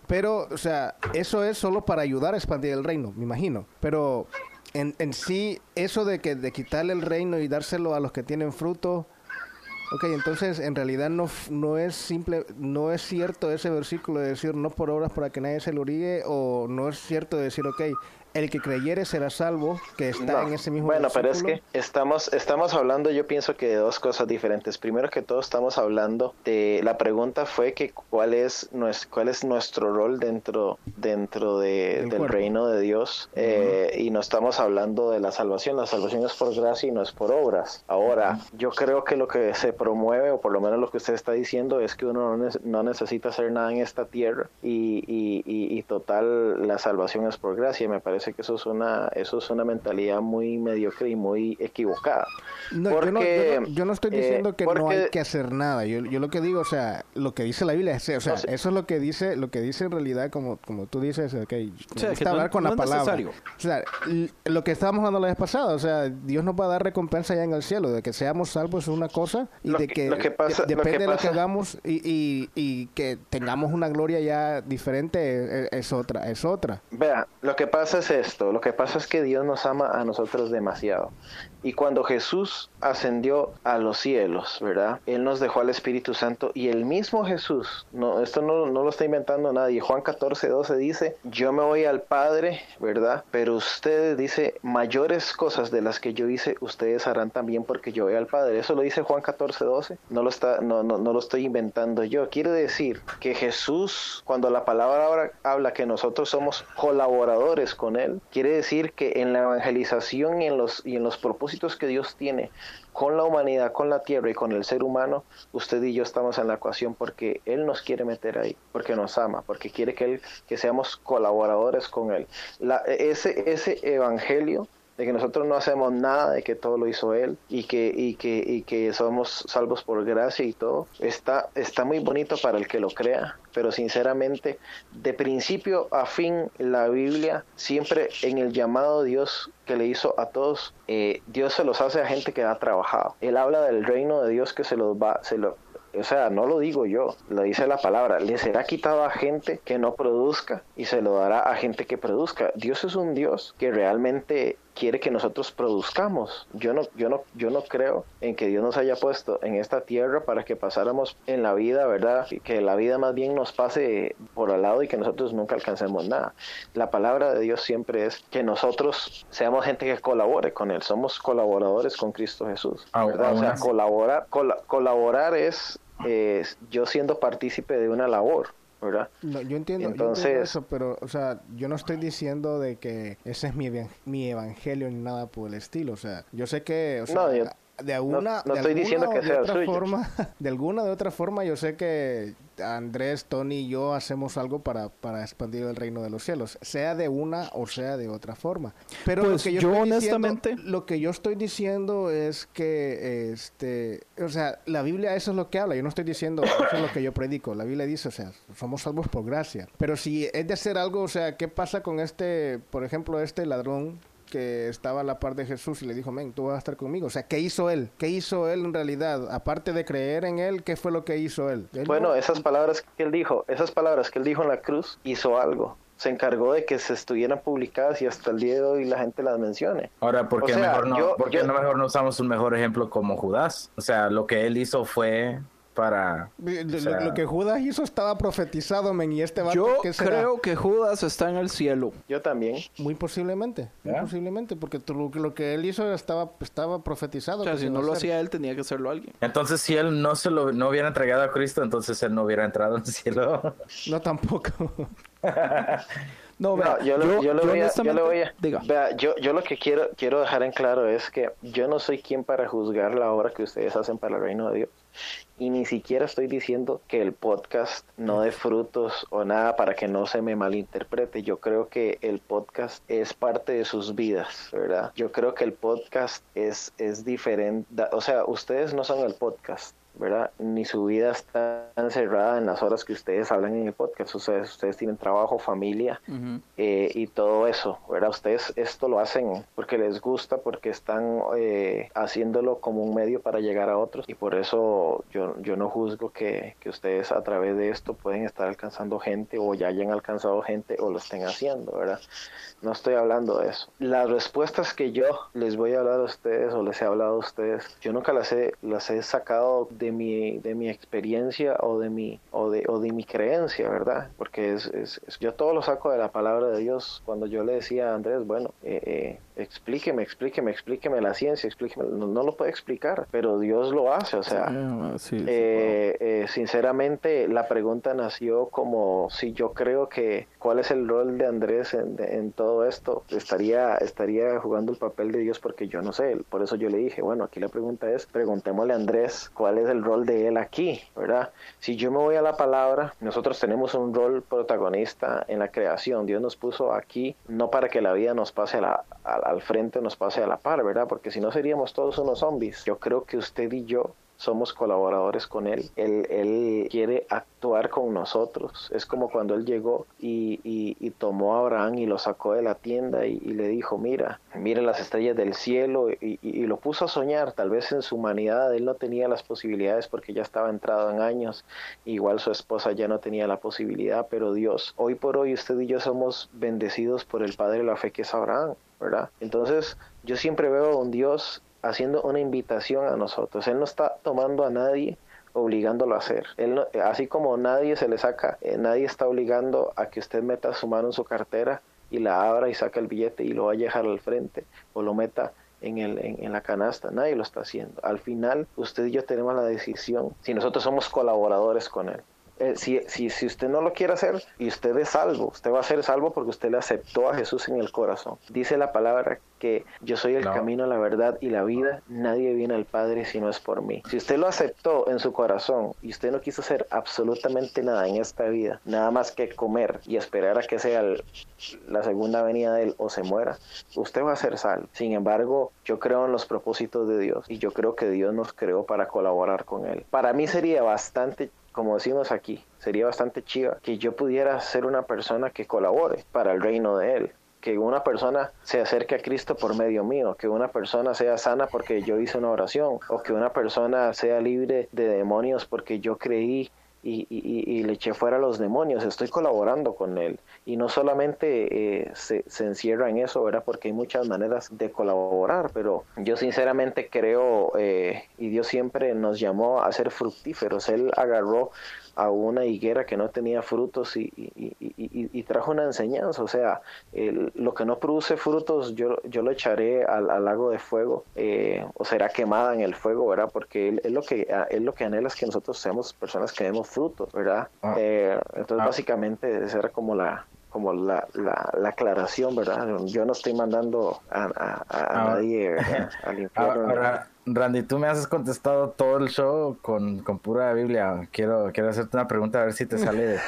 Pero, o sea, eso es solo para ayudar a expandir el reino, me imagino. Pero en, en sí, eso de que de quitarle el reino y dárselo a los que tienen fruto, ok, entonces en realidad no, no es simple, no es cierto ese versículo de decir no por obras para que nadie se lo orille, o no es cierto de decir, ok, el que creyere será salvo, que está No. en ese mismo Bueno, pero es que estamos, estamos hablando, yo pienso que de dos cosas diferentes. Primero que todo estamos hablando de, la pregunta fue que cuál es, nues- cuál es nuestro rol dentro, dentro de- Del cuerpo. reino de Dios eh, y no estamos hablando de la salvación. La salvación es por gracia y no es por obras. Ahora, yo creo que lo que se promueve, o por lo menos lo que usted está diciendo, es que uno no, no necesita hacer nada en esta tierra y, y- y- y total la salvación es por gracia. Me parece que eso es una, eso es una mentalidad muy mediocre y muy equivocada. No, yo, no, Porque, yo, no, yo no estoy eh, diciendo que no porque- hay que hacer nada. Yo, yo lo que digo, o sea, lo que dice la Biblia, es, o sea, No, sí. eso es lo que dice, lo que dice en realidad, como, como tú dices, ok, me sea, que no- hablar con no la palabra. necesario. O sea, lo que estábamos hablando la vez pasada, o sea, Dios nos va a dar recompensa ya en el cielo, de que seamos salvos es una cosa y Lo de que- que, lo que pasa- de- lo que depende de lo que pasa- hagamos y, y, y que tengamos una gloria ya diferente es, es otra, es otra. Vea, lo que pasa es es esto? Lo que pasa es que Dios nos ama a nosotros demasiado. Y cuando Jesús ascendió a los cielos, ¿verdad? Él nos dejó al Espíritu Santo y el mismo Jesús, no, esto no, no lo está inventando nadie, Juan 14, 12 dice, yo me voy al Padre, ¿verdad? Pero ustedes, dice, mayores cosas de las que yo hice, ustedes harán también porque yo voy al Padre. Eso lo dice Juan 14, 12, no lo, está, no, no, no lo estoy inventando yo. Quiere decir que Jesús, cuando la palabra habla, habla que nosotros somos colaboradores con Él, quiere decir que en la evangelización y en los, y en los propósitos que Dios tiene con la humanidad, con la tierra y con el ser humano, usted y yo estamos en la ecuación porque Él nos quiere meter ahí, porque nos ama, porque quiere que, él, que seamos colaboradores con Él. ese, ese evangelio de que nosotros no hacemos nada, de que todo lo hizo Él y que, y que, y que somos salvos por gracia y todo, está, está muy bonito para el que lo crea, pero sinceramente, de principio a fin, la Biblia siempre en el llamado de Dios que le hizo a todos, eh, Dios se los hace a gente que ha trabajado. Él habla del reino de Dios que se los va, se lo, o sea, no lo digo yo, lo dice la palabra, le será quitado a gente que no produzca y se lo dará a gente que produzca. Dios es un Dios que realmente quiere que nosotros produzcamos. Yo no, yo no, yo no creo en que Dios nos haya puesto en esta tierra para que pasáramos en la vida, ¿verdad? Y que la vida más bien nos pase por al lado y que nosotros nunca alcancemos nada. La palabra de Dios siempre es que nosotros seamos gente que colabore con Él. Somos colaboradores con Cristo Jesús. ¿verdad? O sea, colaborar, colaborar es yo siendo partícipe de una labor. ¿Verdad? No, yo entiendo, Entonces, eso, pero, o sea, yo no estoy diciendo de que ese es mi, mi evangelio ni nada por el estilo, o sea, yo sé que, o sea, de alguna, no, estoy diciendo que sea otra forma, de alguna de otra forma, yo sé que Andrés, Tony y yo hacemos algo para, para expandir el reino de los cielos, sea de una o sea de otra forma. Pero lo pues que yo, honestamente, lo que yo estoy diciendo es que, este, o sea, la Biblia eso es lo que habla. Yo no estoy diciendo eso es lo que yo predico. La Biblia dice, o sea, somos salvos por gracia. Pero si es de hacer algo, o sea, ¿qué pasa con este, por ejemplo, este ladrón que estaba a la par de Jesús y le dijo, men, tú vas a estar conmigo. O sea, ¿qué hizo él? ¿Qué hizo él en realidad? Aparte de creer en él, ¿qué fue lo que hizo él? bueno, esas palabras que él dijo, esas palabras que él dijo en la cruz, hizo algo se encargó de que se estuvieran publicadas y hasta el día de hoy la gente las mencione. Ahora, ¿por qué, mejor, no, no mejor no usamos un mejor ejemplo como Judas? O sea, lo que él hizo fue para... lo, que Judas hizo estaba profetizado, men, y este Yo creo que Judas está en el cielo. Yo también. Muy posiblemente, muy posiblemente, porque lo, que él hizo estaba, estaba profetizado. O sea, si no lo hacía él, tenía que hacerlo alguien. Entonces, si él no se lo no hubiera entregado a Cristo, entonces él no hubiera entrado en el cielo. no, tampoco. No, vea, yo, lo, yo, lo voy a, yo, lo voy a, vea, yo, yo lo que quiero, quiero dejar en claro es que yo no soy quien para juzgar la obra que ustedes hacen para el reino de Dios. Y ni siquiera estoy diciendo que el podcast no dé frutos o nada para que no se me malinterprete. Yo creo que el podcast es parte de sus vidas, ¿verdad? Yo creo que el podcast es, es diferente. O sea, ustedes no son el podcast ¿verdad? Ni su vida está encerrada en las horas que ustedes hablan en el podcast. Ustedes, ustedes tienen trabajo, familia eh, y todo eso, ¿verdad? Ustedes esto lo hacen porque les gusta, porque están eh, haciéndolo como un medio para llegar a otros y por eso yo, yo no juzgo que, que ustedes a través de esto pueden estar alcanzando gente o ya hayan alcanzado gente o lo estén haciendo, ¿verdad? No estoy hablando de eso. Las respuestas que yo les voy a hablar a ustedes o les he hablado a ustedes, yo nunca las he, las he sacado de mi, de mi experiencia o de mi, o de, o de mi creencia, ¿verdad? Porque es, es, yo todo lo saco de la palabra de Dios. Cuando yo le decía a Andrés, bueno, eh, eh, explíqueme, explíqueme, explíqueme la ciencia, explíqueme, no, lo puede explicar, pero Dios lo hace, o sea, eh, sinceramente la pregunta nació como si yo creo que cuál es el rol de Andrés en, en todo esto, estaría, estaría jugando el papel de Dios porque yo no sé. Por eso yo le dije, bueno, aquí la pregunta es, preguntémosle a Andrés cuál es el rol de él aquí, ¿verdad? Si yo me voy a la palabra, nosotros tenemos un rol protagonista en la creación. Dios nos puso aquí no para que la vida nos pase al frente, nos pase a la par, ¿verdad? Porque si no seríamos todos unos zombies. Yo creo que usted y yo somos colaboradores con Él. Él, él quiere actuar con nosotros. Es como cuando Él llegó y, y, tomó a Abraham y lo sacó de la tienda y, le dijo, mira, mire las estrellas del cielo y, y, lo puso a soñar. Tal vez en su humanidad Él no tenía las posibilidades porque ya estaba entrado en años. Igual su esposa ya no tenía la posibilidad, pero Dios, hoy por hoy usted y yo somos bendecidos por el Padre de la fe que es Abraham. ¿verdad? Entonces, yo siempre veo a un Dios haciendo una invitación a nosotros. Él no está tomando a nadie obligándolo a hacer. Él así como nadie se le saca, eh, nadie está obligando a que usted meta su mano en su cartera y la abra y saca el billete y lo vaya a dejar al frente o lo meta en, el, en, la canasta. Nadie lo está haciendo. Al final, usted y yo tenemos la decisión si nosotros somos colaboradores con él. Eh, si, si, si, usted no lo quiere hacer y usted es salvo, usted va a ser salvo porque usted le aceptó a Jesús en el corazón. Dice la palabra que yo soy el camino, la verdad y la vida. Nadie viene al Padre si no es por mí. Si usted lo aceptó en su corazón y usted no quiso hacer absolutamente nada en esta vida, nada más que comer y esperar a que sea la segunda venida de él o se muera, usted va a ser salvo. Sin embargo, yo creo en los propósitos de Dios y yo creo que Dios nos creó para colaborar con Él. Para mí sería bastante como decimos aquí, sería bastante chiva que yo pudiera ser una persona que colabore para el reino de Él. Que una persona se acerque a Cristo por medio mío, que una persona sea sana porque yo hice una oración, o que una persona sea libre de demonios porque yo creí y, y, le eché fuera a los demonios, estoy colaborando con él. Y no solamente eh, se, se, encierra en eso, ¿verdad? Porque hay muchas maneras de colaborar, pero yo sinceramente creo, eh, y Dios siempre nos llamó a ser fructíferos. Él agarró a una higuera que no tenía frutos y, y, trajo una enseñanza. O sea, lo que no produce frutos yo, yo lo echaré al, lago de fuego eh, o será quemada en el fuego, ¿verdad? Porque él, lo que, él lo que anhela es que nosotros seamos personas que demos frutos, ¿verdad? Ah. Eh, entonces, ah. básicamente, esa era como la, como la, la, aclaración, ¿verdad? Yo no estoy mandando a, a, ah. nadie al infierno. Randy, tú me has contestado todo el show con, con pura Biblia. Quiero, quiero hacerte una pregunta a ver si te sale de,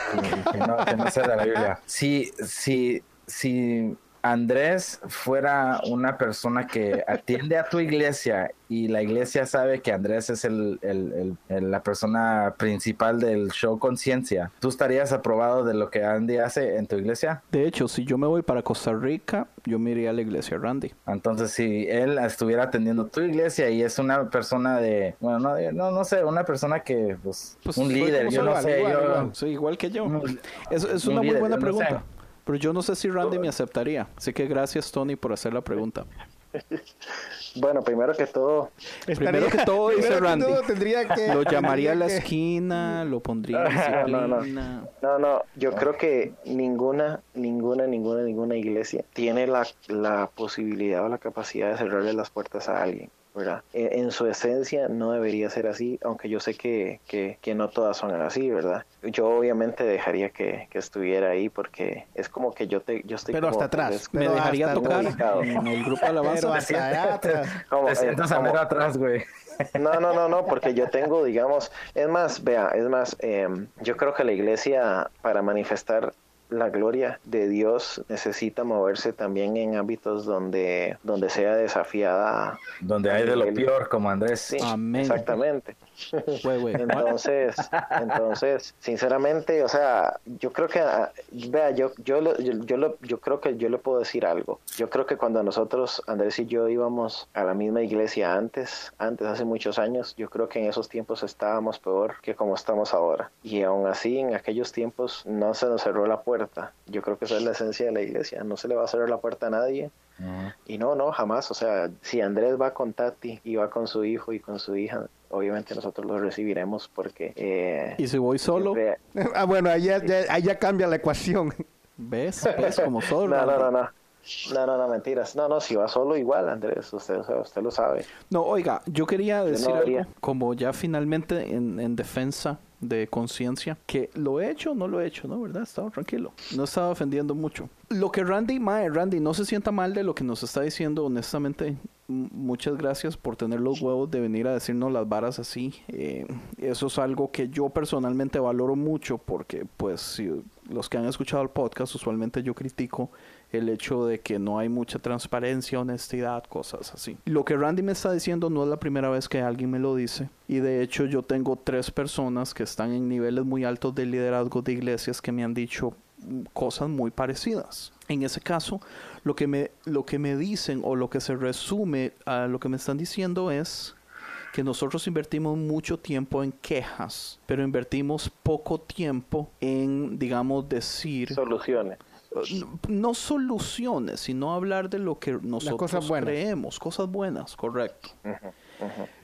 que, no, que no sea de la Biblia. Si, si, si Andrés fuera una persona que atiende a tu iglesia y la iglesia sabe que Andrés es el, la persona principal del show Conciencia, ¿tú estarías aprobado de lo que Andy hace en tu iglesia? De hecho, si yo me voy para Costa Rica, yo me iría a la iglesia Randy. Entonces, si él estuviera atendiendo tu iglesia y es una persona de, bueno, no, no, sé, una persona que, pues, pues un líder, yo no sé, igual, yo... igual que yo. es, es una muy buena pregunta. Pero yo no sé si Randy me aceptaría. Así que gracias, Tony, por hacer la pregunta. Bueno, primero que todo, primero que todo dice Randy, lo llamaría a la esquina, lo pondría en no, no, no, no, yo creo que ninguna, ninguna, ninguna, ninguna iglesia tiene la, la posibilidad o la capacidad de cerrarle las puertas a alguien. ¿Verdad? En, su esencia no debería ser así, aunque yo sé que, que, que, no todas son así, ¿verdad? Yo obviamente dejaría que, que, estuviera ahí porque es como que yo te yo estoy Pero hasta atrás. Me dejaría tocar en el grupo alabanza. Pero hasta allá atrás. te sientas a atrás, güey. No, no, no, no, porque yo tengo, digamos, es más, vea, es más, eh, yo creo que la iglesia para manifestar la gloria de Dios necesita moverse también en ámbitos donde, donde sea desafiada. Donde hay de lo peor, como Andrés. Sí, exactamente. Entonces, entonces, sinceramente, o sea, yo creo que, vea, yo, yo, yo, yo, creo que yo le puedo decir algo. Yo creo que cuando nosotros, Andrés y yo íbamos a la misma iglesia antes, antes, hace muchos años, yo creo que en esos tiempos estábamos peor que como estamos ahora. Y aún así, en aquellos tiempos no se nos cerró la puerta. Yo creo que esa es la esencia de la iglesia. No se le va a cerrar la puerta a nadie. Y no, no, jamás. O sea, si Andrés va con Tati y va con su hijo y con su hija, obviamente nosotros lo recibiremos porque... Eh, ¿Y si voy solo? ah, bueno, ahí ya, cambia la ecuación. ¿Ves? ¿Ves como solo? no, no, no, no. No, no, no, mentiras. No, no, si va solo igual, Andrés, usted, usted lo sabe. No, oiga, yo quería decir algo, como ya finalmente en, en defensa de conciencia, que lo he hecho o no lo he hecho, ¿no? ¿Verdad? Estaba tranquilo. No estaba ofendiendo mucho. Lo que Randy, Mae, Randy, no se sienta mal de lo que nos está diciendo, honestamente. Muchas gracias por tener los huevos de venir a decirnos las varas así. Eh, eso es algo que yo personalmente valoro mucho porque, pues, si los que han escuchado el podcast, usualmente yo critico el hecho de que no hay mucha transparencia, honestidad, cosas así. Lo que Randy me está diciendo no es la primera vez que alguien me lo dice. Y de hecho yo tengo tres personas que están en niveles muy altos de liderazgo de iglesias que me han dicho cosas muy parecidas. En ese caso, lo que me, lo que me dicen o lo que se resume a lo que me están diciendo es que nosotros invertimos mucho tiempo en quejas, pero invertimos poco tiempo en, digamos, decir... Soluciones. No, soluciones, sino hablar de lo que nosotros creemos, cosas buenas, correcto.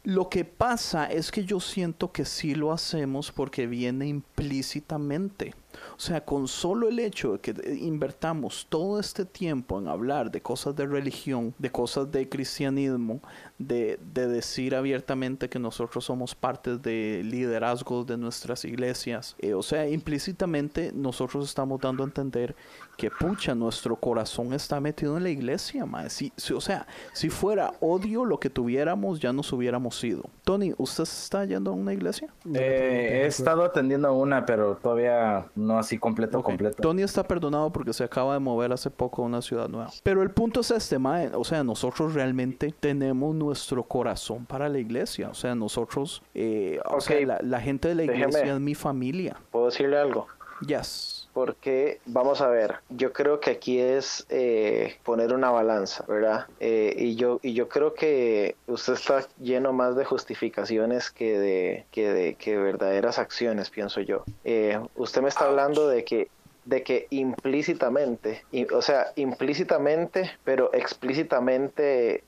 Lo que pasa es que yo siento que sí lo hacemos porque viene implícitamente. O sea, con solo el hecho de que invertamos todo este tiempo en hablar de cosas de religión, de cosas de cristianismo, de, decir abiertamente que nosotros somos parte de liderazgos de nuestras iglesias, eh, o sea, implícitamente nosotros estamos dando a entender que pucha, nuestro corazón está metido en la iglesia, Si, o sea, si fuera odio lo que tuviéramos, ya nos hubiéramos ido. Tony, ¿usted está yendo a una iglesia? Eh, he estado atendiendo a una, pero todavía no así completo, completo. Tony está perdonado porque se acaba de mover hace poco a una ciudad nueva. Pero el punto es este, mae, o sea, nosotros realmente tenemos nuestro corazón para la iglesia. O sea, nosotros, eh, o sea, la, gente de la iglesia es mi familia. ¿Puedo decirle algo? Yes porque vamos a ver, yo creo que aquí es eh, poner una balanza, ¿verdad? Eh, y yo y yo creo que usted está lleno más de justificaciones que de que de que verdaderas acciones, pienso yo. Eh, usted me está hablando de que de que implícitamente, o sea, implícitamente, pero explícitamente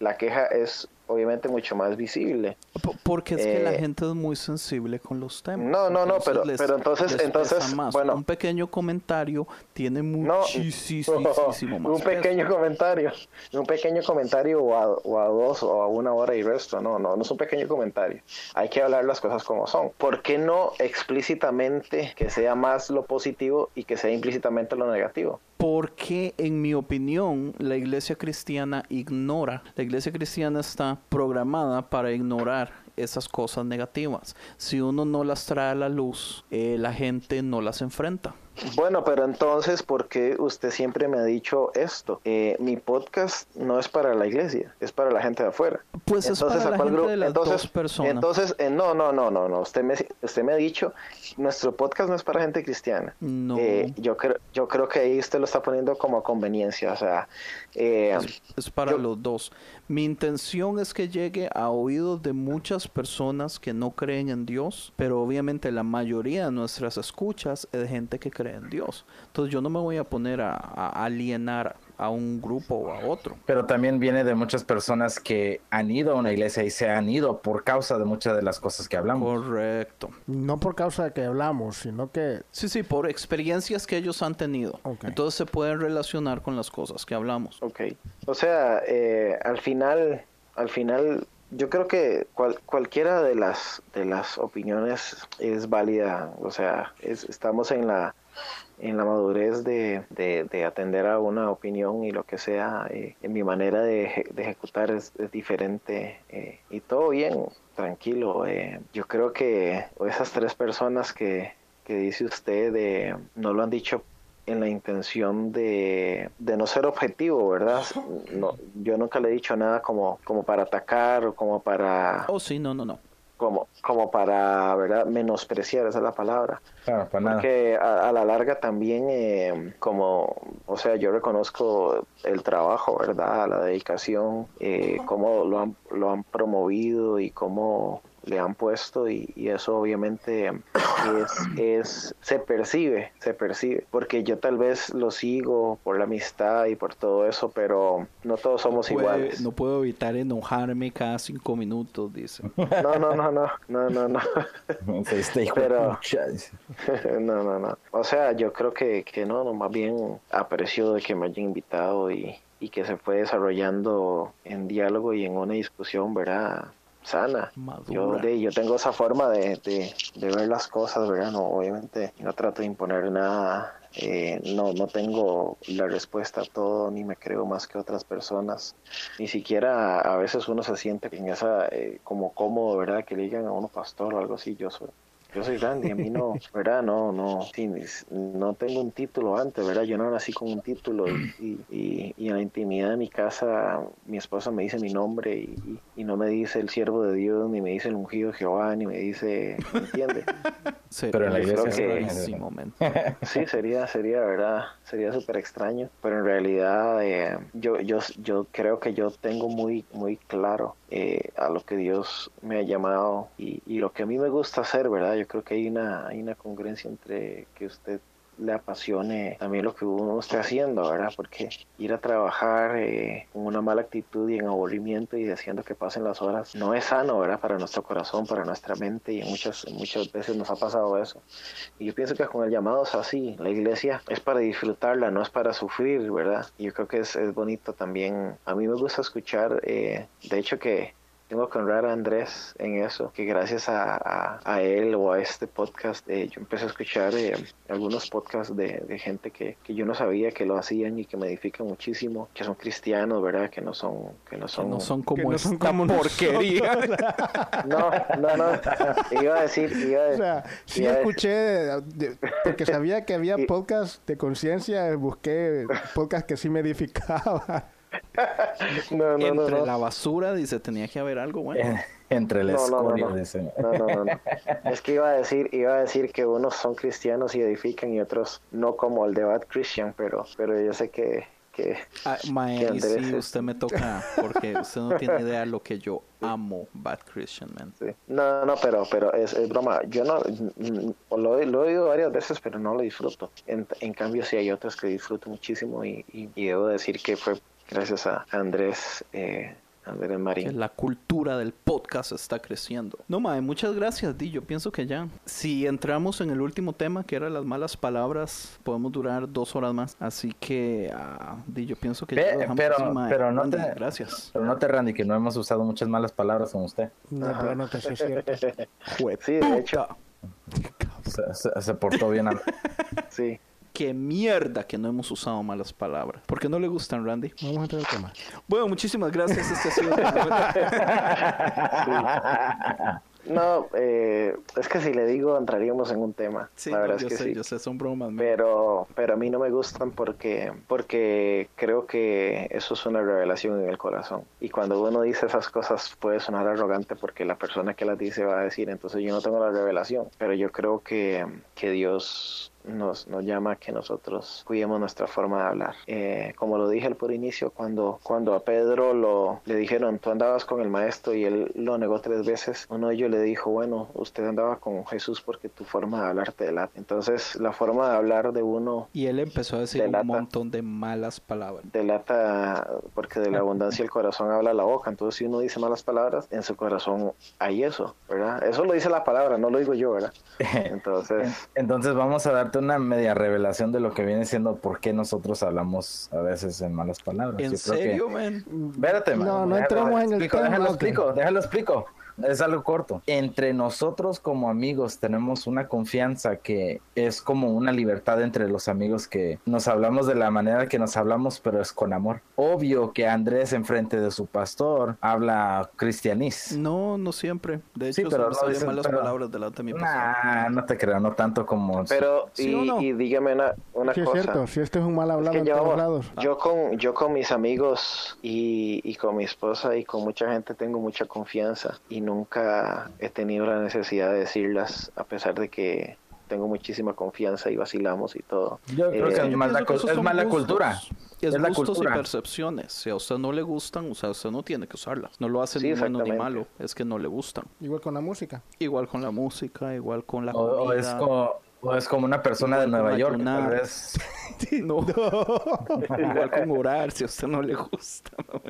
la queja es obviamente mucho más visible. Porque es que la eh, gente es muy sensible con los temas. No, no, no, pero, pero entonces, entonces, bueno, un pequeño comentario tiene muchísimo más. Un pequeño comentario, un pequeño comentario o a, o a, dos o a una hora y resto, no, no, no es un pequeño comentario. Hay que hablar las cosas como son. ¿Por qué no explícitamente que sea más lo positivo y que sea implícitamente lo negativo? Porque, en mi opinión, la iglesia cristiana ignora, la iglesia cristiana está programada para ignorar esas cosas negativas. Si uno no las trae a la luz, eh, la gente no las enfrenta. Bueno, pero entonces, ¿por qué usted siempre me ha dicho esto? Eh, mi podcast no es para la iglesia, es para la gente de afuera. Pues entonces, es para la gente de las entonces, dos personas. Entonces, eh, no, no, no, no, no. Usted me, usted me ha dicho, nuestro podcast no es para gente cristiana. No. Eh, yo, creo, yo creo que ahí usted lo está poniendo como a conveniencia, o sea... Es, es, para los dos. Mi intención es que llegue a oídos de muchas personas que no creen en Dios, pero obviamente la mayoría de nuestras escuchas es de gente que cree en Dios. Entonces yo no me voy a poner a, alienar a un grupo o a otro. Pero también viene de muchas personas que han ido a una iglesia y se han ido por causa de muchas de las cosas que hablamos. Correcto. No por causa de que hablamos, sino que... Sí, sí, por experiencias que ellos han tenido. Entonces se pueden relacionar con las cosas que hablamos. Ok. O sea, eh, al final, al final yo creo que cualquiera de las de las opiniones es válida o sea estamos en la en la madurez de, de, atender a una opinión y lo que sea, eh, en mi manera de, ejecutar es, diferente eh, y todo bien, tranquilo. Eh, yo creo que esas tres personas que, que dice usted no lo han dicho en la intención de, de, no ser objetivo, ¿verdad? No, yo nunca le he dicho nada como, como para atacar o como para... Oh, sí, no, no, no como, como para ¿verdad? menospreciar, esa es la palabra. Claro, para Porque a, la larga también, eh, como, o sea, yo reconozco el trabajo, ¿verdad? La dedicación, eh, cómo lo han, lo han promovido y cómo le han puesto y, eso obviamente es, es, se percibe, se percibe, porque yo tal vez lo sigo por la amistad y por todo eso, pero no todos somos iguales. No puedo evitar enojarme cada cinco minutos, dice. No, no, no, no, no, no, no. pero, no, no, no. O sea, yo creo que, que no, no, más bien aprecio de que me hayan invitado y, y que se fue desarrollando en diálogo y en una discusión, ¿verdad? Sana. Yo, yo tengo esa forma de, de, ver las cosas, ¿verdad? No, obviamente no trato de imponer nada. Eh, no, no tengo la respuesta a todo, ni me creo más que otras personas. Ni siquiera a veces uno se siente en esa, eh, como cómodo, ¿verdad? Que le digan a uno pastor o algo así. Yo soy, yo soy Randy, a mí no, ¿verdad? No, no, no tengo un título antes, ¿verdad? Yo no nací con un título y, y, y en la intimidad de mi casa mi esposa me dice mi nombre y, y, no me dice el siervo de Dios, ni me dice el ungido de Jehová, ni me dice, ¿me entiende? Sí, pero en la iglesia que, sí, sería, sería, ¿verdad? Sería súper extraño, pero en realidad eh, yo, yo, yo creo que yo tengo muy, muy claro eh, a lo que Dios me ha llamado y, y, lo que a mí me gusta hacer, ¿verdad? Yo creo que hay una, hay una congruencia entre que usted le apasione también lo que uno está haciendo, ¿verdad? Porque ir a trabajar eh, con una mala actitud y en aburrimiento y haciendo que pasen las horas no es sano, ¿verdad? Para nuestro corazón, para nuestra mente y muchas, muchas veces nos ha pasado eso. Y yo pienso que con el llamado es así, la iglesia es para disfrutarla, no es para sufrir, ¿verdad? Y yo creo que es, es bonito también. A mí me gusta escuchar, eh, de hecho que tengo que honrar a Andrés en eso, que gracias a, a, él o a este podcast eh, yo empecé a escuchar eh, algunos podcasts de, de gente que, que, yo no sabía que lo hacían y que me edifican muchísimo, que son cristianos, ¿verdad? Que no son que no son, no son como esta porquería. no, no, no. Iba a decir, iba a, o sea, sí escuché porque sabía que había podcasts de conciencia, busqué podcasts que sí me edificaban. No, no, Entre la basura, dice, tenía que haber algo bueno. Entre el escoria, dice. No, no, no, Es que iba a decir, iba a decir que unos son cristianos y edifican y otros no como el de Bad Christian, pero, pero yo sé que que, ah, sí, usted me toca porque usted no tiene idea de lo que yo amo Bad Christian Man. No, no, pero, pero es, broma. Yo no lo, he oído varias veces, pero no lo disfruto. En, en cambio, sí hay otras que disfruto muchísimo y, y debo decir que fue gracias a Andrés. Eh, Andrés Marín. La cultura del podcast está creciendo. No, Mae, muchas gracias, Di. Yo pienso que ya. Si entramos en el último tema, que era las malas palabras, podemos durar dos horas más. Así que, uh, Di, yo pienso que ya dejamos pero, pero no te, gracias. Pero no te, Randy, que no hemos usado muchas malas palabras con usted. No, pero no te cierto. sí, de hecho. Se, se portó bien. sí qué mierda que no hemos usado malas palabras. ¿Por qué no le gustan, Randy? Vamos a entrar al tema. Bueno, muchísimas gracias. Este ha sido No, eh, es que si le digo entraríamos en un tema. Sí, la verdad es que sé, sí. yo sé, son bromas. Pero, pero a mí no me gustan porque, porque creo que eso es una revelación en el corazón. Y cuando uno dice esas cosas puede sonar arrogante porque la persona que las dice va a decir, entonces yo no tengo la revelación. Pero yo creo que, que Dios nos, nos llama a que nosotros cuidemos nuestra forma de hablar. Eh, como lo dije al por inicio, cuando, cuando a Pedro lo, le dijeron, tú andabas con el maestro y él lo negó tres veces, uno de ellos le dijo, bueno, usted andaba con Jesús porque tu forma de hablar te delata. Entonces, la forma de hablar de uno... Y él empezó a decir un montón de malas palabras. Delata, porque de la abundancia el corazón habla la boca. Entonces, si uno dice malas palabras, en su corazón hay eso, ¿verdad? Eso lo dice la palabra, no lo digo yo, ¿verdad? Entonces... Entonces, vamos a dar una media revelación de lo que viene siendo por qué nosotros hablamos a veces en malas palabras. ¿En serio, man? Espérate, man. No, no entramos en el tema. Déjalo explico, déjalo explico es algo corto. Entre nosotros como amigos tenemos una confianza que es como una libertad entre los amigos que nos hablamos de la manera que nos hablamos, pero es con amor. Obvio que Andrés enfrente de su pastor habla cristianís. No, no siempre. De hecho, sí, pero no dicen, malas palabras delante de mi pastor. no te creo, no tanto como... Pero, y, dígame una, una sí, cosa. es cierto, si este es un mal hablado en todos lados. Yo con, yo con mis amigos y, y con mi esposa y con mucha gente tengo mucha confianza y nunca he tenido la necesidad de decirlas, a pesar de que tengo muchísima confianza y vacilamos y todo. Yo creo que es, mala, cultura. Es, la gustos y percepciones. Si a usted no le gustan, o sea, usted no tiene que usarlas. No lo hace ni bueno ni malo, es que no le gustan. Igual con la música. Igual con la música, igual con la o, comida. es como, o es como una persona de Nueva York. no. igual con orar, si a usted no le gusta. No,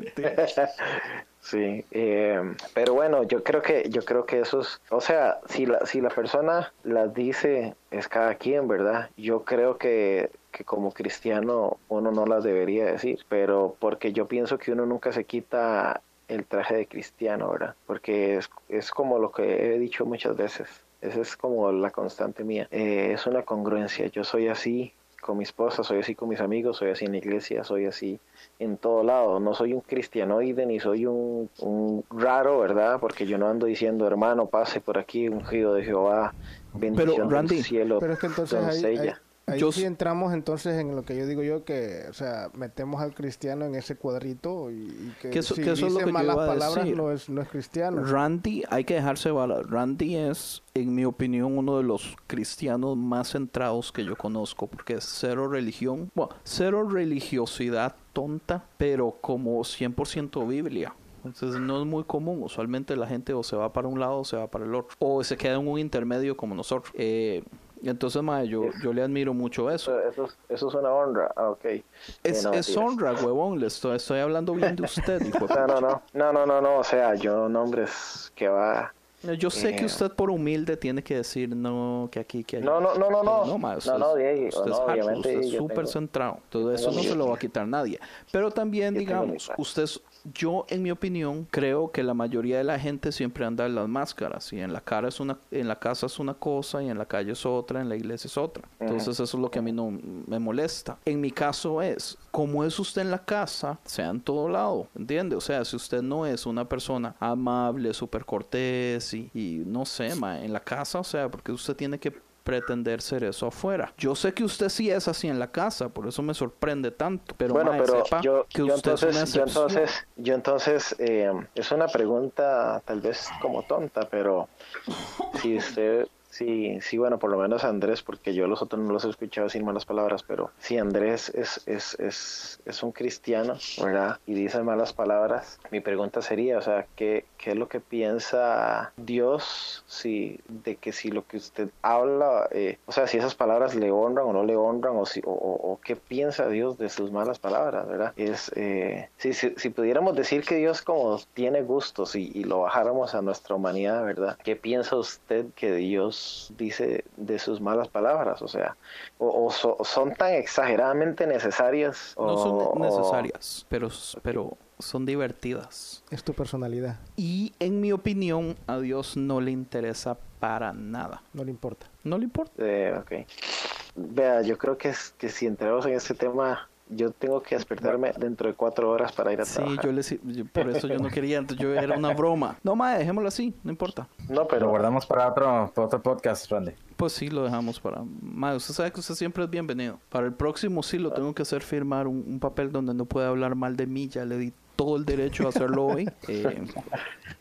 Sí, eh, pero bueno, yo creo que yo creo que eso es, o sea, si la si la persona las dice es cada quien, ¿verdad? Yo creo que que como cristiano uno no las debería decir, pero porque yo pienso que uno nunca se quita el traje de cristiano, ¿verdad? Porque es, es como lo que he dicho muchas veces, esa es como la constante mía, eh, es una congruencia, yo soy así con mi esposa, soy así con mis amigos, soy así en la iglesia, soy así en todo lado. No soy un cristianoide ni soy un, un raro, ¿verdad? Porque yo no ando diciendo, hermano, pase por aquí, ungido de Jehová, bendición Pero, Randy, del cielo, Pero es que entonces doncella. Ahí Yo sí entramos entonces en lo que yo digo yo que, o sea, metemos al cristiano en ese cuadrito y, y que, Que eso- si que eso es lo dice que yo malas iba a palabras decir. no es no es cristiano. Randy, hay que dejarse bala. Randy es, en mi opinión, uno de los cristianos más centrados que yo conozco, porque es cero religión, bueno, cero religiosidad tonta, pero como 100% Biblia. Entonces no es muy común. Usualmente la gente o se va para un lado o se va para el otro. O se queda en un intermedio como nosotros. Eh, entonces, mae, yo, yo le admiro mucho eso. Eso, eso, es- eso es una honra, ah, ok. Es, Eh, no, es honra, huevón. Le estoy, estoy hablando bien de usted, hijo de No, no, no, no, no, no, no, o sea, yo nombres que va... Yo sé que Eh. usted por humilde tiene que decir no, que aquí, que allá. No, no, no, no, no. No, usted no, es- Diego, usted no, es obviamente usted es súper centrado. Todo eso no se lo va a quitar nadie. Pero también, digamos, usted, es- yo en mi opinión, creo que la mayoría de la gente siempre anda en las máscaras. Y en la cara es una, en la casa es una cosa, y en la calle es otra, en la iglesia es otra. Entonces eso es lo que a mí no me molesta. En mi caso es, como es usted en la casa, sea en todo lado, ¿entiende? O sea, si usted no es una persona amable, súper cortés y, y no sé, ma, en la casa, o sea, porque usted tiene que pretender ser eso afuera. Yo sé que usted sí es así en la casa, por eso me sorprende tanto. Pero, bueno, mae, pero sepa yo, que yo usted es una entonces, yo entonces, yo entonces, eh, es una pregunta tal vez como tonta, pero si usted, sí, sí, bueno, por lo menos Andrés, porque yo los otros no los he escuchado sin malas palabras, pero si Andrés es, es, es, es un cristiano, ¿verdad? Y dice malas palabras, mi pregunta sería, o sea, ¿qué, qué es lo que piensa Dios si, de que si lo que usted habla, eh, o sea, si esas palabras le honran o no le honran, o, si, o, o- o qué piensa Dios de sus malas palabras, ¿verdad? Es, eh, si, si, si pudiéramos decir que Dios como tiene gustos y, y lo bajáramos a nuestra humanidad, ¿verdad? ¿Qué piensa usted que Dios dice de sus malas palabras? O sea, o, o so- son tan exageradamente necesarias. No o- son o- necesarias, pero, pero son divertidas. Es tu personalidad, Y en mi opinión, a Dios no le interesa para nada. no le importa. No le importa. Eh, ok. Vea, yo creo que, es, que si entramos en este tema, yo tengo que despertarme dentro de cuatro horas para ir a Sí, trabajar. yo le yo- por eso yo no quería, entonces yo era una broma. No, mae, dejémoslo así, no importa. No, Lo pero guardamos para otro, para otro podcast, Randy. Pues sí, lo dejamos para... Mae, usted sabe que usted siempre es bienvenido. Para el próximo sí lo tengo que hacer firmar un, un papel donde no puede hablar mal de mí. Ya le di todo el derecho a hacerlo hoy. Eh,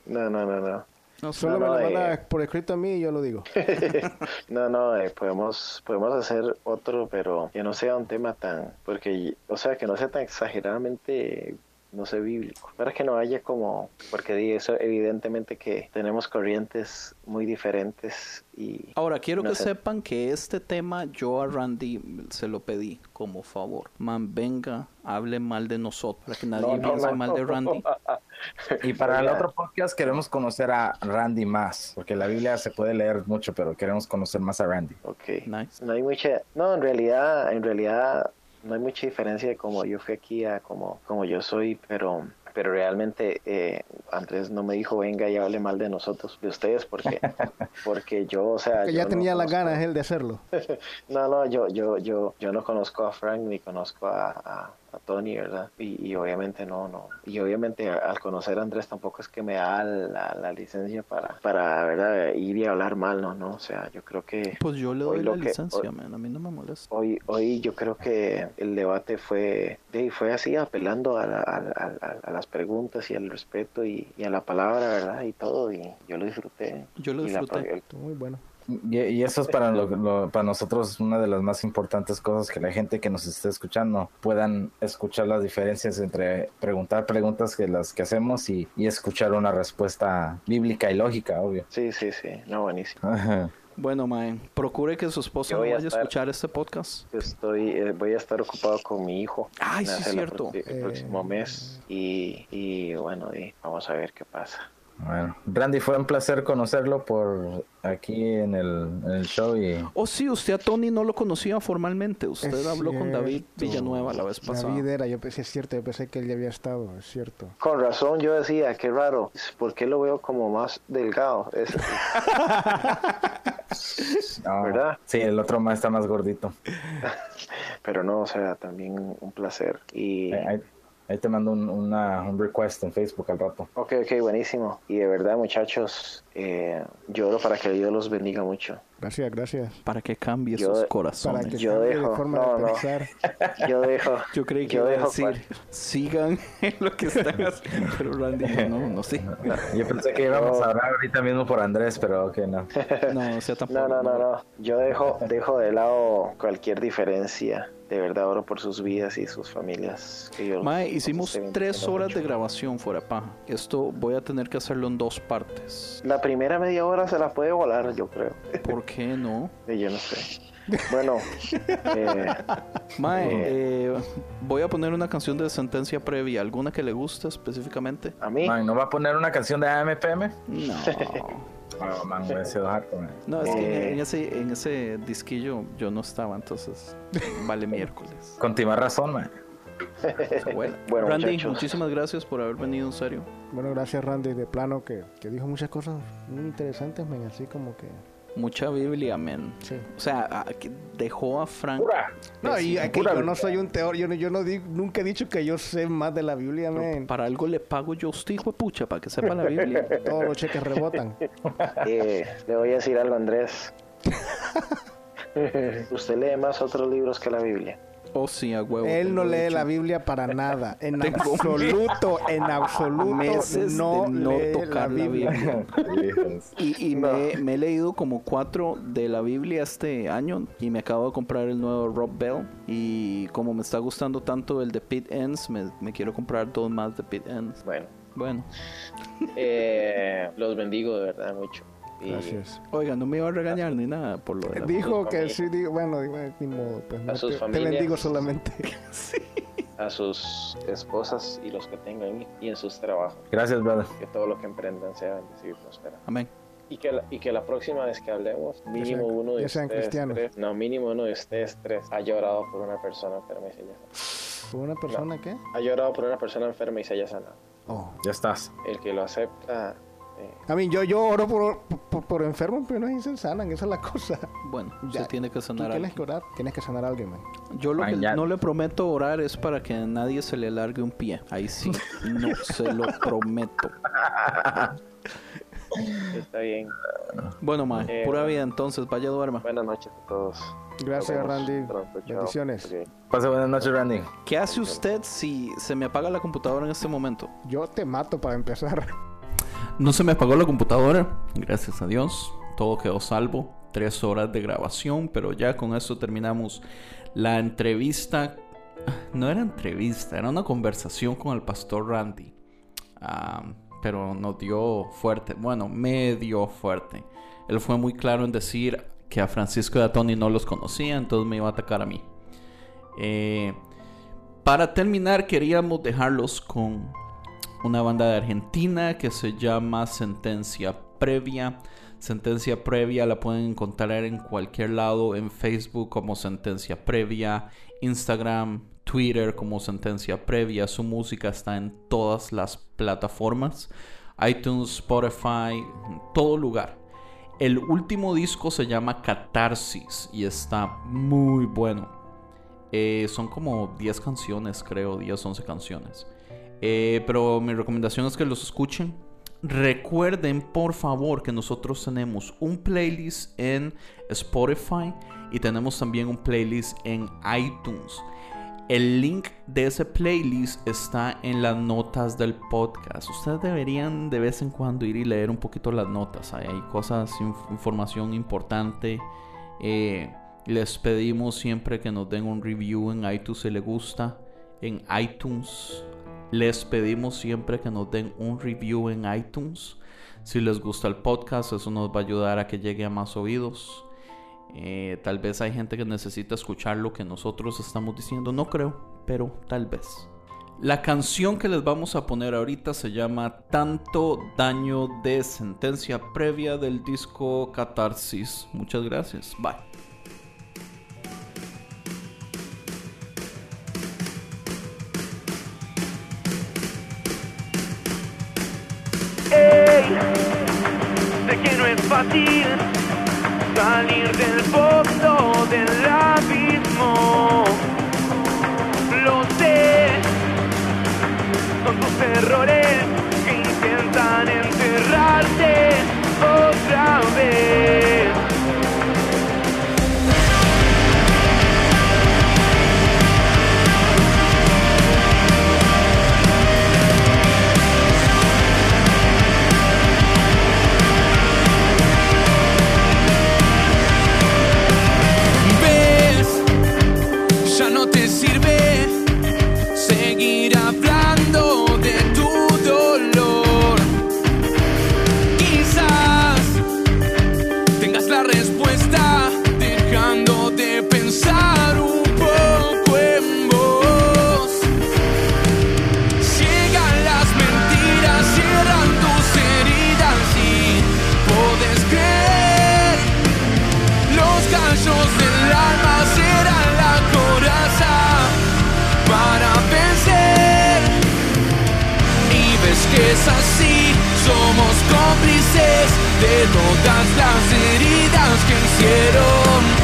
no, no, no, no. No. Solo No, me lo manda eh. por escrito a mí y yo lo digo. No, no, eh, podemos, podemos hacer otro, pero que no sea un tema tan, porque, o sea, que no sea tan exageradamente, no sé, bíblico. Para que no haya como, porque eso evidentemente que tenemos corrientes muy diferentes y... Ahora, quiero no que sé. sepan que este tema yo a Randy se lo pedí como favor. Man, venga, hable mal de nosotros. Para que nadie No, no, piense mal de Randy. Y para el otro podcast queremos conocer a Randy más, porque la Biblia se puede leer mucho, pero queremos conocer más a Randy. Ok. Nice. No hay mucha, no, en realidad, en realidad no hay mucha diferencia de como yo fui aquí a como, como yo soy, pero, pero realmente eh, Andrés no me dijo venga y hable mal de nosotros, de ustedes, porque, porque yo, o sea, Que yo ya no tenía las ganas él de hacerlo. No, no, yo, yo, yo, yo no conozco a Frank ni conozco a, a, a Tony, ¿verdad? Y, y obviamente no, no. Y obviamente al conocer a Andrés tampoco es que me da la, la licencia para, para, ¿verdad? Ir y hablar mal, no, no. O sea, yo creo que Pues yo le doy la que- licencia, hoy- man. A mí no me molesta. hoy, hoy yo creo que el debate fue, sí, fue así, apelando a, la- a, a- a las preguntas y al respeto y, y a la palabra, ¿verdad? Y todo, y yo lo disfruté. Yo lo la- disfruté. el- Muy bueno. Y, y eso es para, lo- lo- para nosotros una de las más importantes cosas que la gente que nos esté escuchando puedan escuchar las diferencias entre preguntar preguntas que las que hacemos y, y escuchar una respuesta bíblica y lógica, obvio. sí, sí, sí, no, buenísimo. Ajá. Bueno, man, procure que su esposa no a vaya a estar- escuchar este podcast. Yo estoy, eh, voy a estar ocupado con mi hijo. Ay, sí, la cierto. El Eh, próximo mes. Y, y bueno, y vamos a ver qué pasa. Bueno, Randy, fue un placer conocerlo por aquí en el, en el show y Oh, sí, usted a Tony no lo conocía formalmente. Usted Es habló con David cierto. Villanueva la vez pasada. David era, yo pensé, es cierto, yo pensé que él ya había estado, es cierto. Con razón yo decía, qué raro, ¿por qué lo veo como más delgado? Es- ¿Verdad? Sí, el otro más está más gordito. Pero no, o sea, también un placer. Y... Ahí, ahí- ahí te mando un, una, un request en Facebook al rato. Ok, ok, buenísimo. Y de verdad, muchachos, eh, yo oro para que Dios los bendiga mucho. Gracias, gracias. Para que cambie Yo- sus Para corazones. que Yo cambie dejo- de forma no, de no. pensar. Yo dejo. Yo creí que yo iba a dejo decir, cual- sigan en lo que están haciendo. Pero Randy, no, no sé. Yo pensé que íbamos a hablar ahorita mismo por Andrés, pero ok, no. No, o sea, tampoco. No, no, no, no. Yo dejo, dejo de lado cualquier diferencia. De verdad oro por sus vidas y sus familias. Que Dios Mae, los hicimos tres horas mucho. de grabación fuera paja. Esto voy a tener que hacerlo en dos partes. La primera media hora se la puede volar, yo creo. ¿Por qué no? Eh, Yo no sé. Bueno, eh, Mae, eh, voy a poner una canción de sentencia previa. ¿Alguna que le guste específicamente? a mí, Man, ¿no va a poner una canción de AMPM? No. Man, man. No, es que Eh. en ese, en ese disquillo yo no estaba, entonces vale miércoles. Con razón, man. Bueno, Randy, muchachos. muchísimas gracias por haber venido en serio. Bueno, gracias Randy de plano que, que dijo muchas cosas muy interesantes, men, así como que... Mucha Biblia, men. Sí. O sea, a- que dejó a Frank. Pura. No, y que yo no soy un teórico, yo, no, yo no di- nunca he dicho que yo sé más de la Biblia, men. Para algo le pago yo a usted, hijo de pucha, para que sepa la Biblia. Todos los cheques rebotan. eh, le voy a decir algo Andrés. Usted lee más otros libros que la Biblia. Oh, sí, a huevo. Él no lee dicho. la Biblia para nada. En absoluto, en absoluto Meses no, de no lee tocar la Biblia. Y, y me, me he leído como cuatro de la Biblia este año y me acabo de comprar el nuevo Rob Bell y como me está gustando tanto el de Pete Ends, me, me quiero comprar dos más de Pete Ends. Bueno, Bueno, eh, los bendigo de verdad mucho. Y Gracias. oiga, no me iba a regañar ni nada por lo de la... Dijo que familia. sí, digo, bueno, digo, ni modo, pues no, sus te, te familias. bendigo solamente. a sus esposas y los que tengan y en sus trabajos. Gracias, brother. Que todo lo que emprendan sea bendecido y próspero. Amén. Y que, la, y que la próxima vez que hablemos, mínimo sean- uno de ustedes cristianos. tres, no, mínimo uno de ustedes tres ha llorado por una persona enferma y se haya sanado. ¿Con una persona qué? Ha llorado por una persona enferma y se haya sanado. Oh. Ya estás. El que lo acepta, A mí, yo, yo oro por, por, por enfermos, pero no se sanan, esa es la cosa. Bueno, Ya, se tiene que sanar a tienes alguien. que orar, tienes que sanar a alguien, man. Yo lo que Man, no le prometo orar es para que a nadie se le largue un pie. Ahí sí, no se lo prometo. está bien. Bueno, ma, Eh, pura vida entonces, vaya duerma. Buenas noches a todos. Gracias, Randy. pronto. Bendiciones. Ok. Pase buenas noches, Randy. ¿Qué hace usted si se me apaga la computadora en este momento? Yo te mato para empezar. No se me apagó la computadora, gracias a Dios. Todo quedó salvo. Tres horas de grabación, pero ya con eso terminamos la entrevista. No era entrevista, era una conversación con el pastor Randy. Ah, pero nos dio fuerte, bueno, me dio fuerte. Él fue muy claro en decir que a Francisco y a Tony no los conocía, entonces me iba a atacar a mí. Eh, para terminar, queríamos dejarlos con una banda de Argentina que se llama Sentencia Previa. Sentencia Previa la pueden encontrar en cualquier lado, en Facebook como Sentencia Previa, Instagram, Twitter como Sentencia Previa. Su música está en todas las plataformas, iTunes, Spotify, en todo lugar. El último disco se llama Catarsis y está muy bueno. Eh, son como 10 canciones, creo, 10, 11 canciones. Eh, pero mi recomendación es que los escuchen. Recuerden, por favor, que nosotros tenemos un playlist en Spotify y tenemos también un playlist en iTunes. El link de ese playlist está en las notas del podcast. Ustedes deberían de vez en cuando ir y leer un poquito las notas. Hay cosas, inf- información importante. Eh, les pedimos siempre que nos den un review en iTunes si les gusta. En iTunes. Les pedimos siempre que nos den un review en iTunes. Si les gusta el podcast, eso nos va a ayudar a que llegue a más oídos. Eh, tal vez hay gente que necesita escuchar lo que nosotros estamos diciendo. No creo, pero tal vez. La canción que les vamos a poner ahorita se llama Tanto Daño de Sentencia Previa del disco Catarsis. Muchas gracias. Bye. que no es fácil salir del fondo del abismo. Lo sé, son tus errores que intentan enterrarte otra vez. de todas las heridas que hicieron.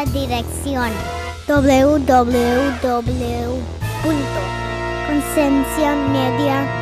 nueva dirección www.concienciamedia.com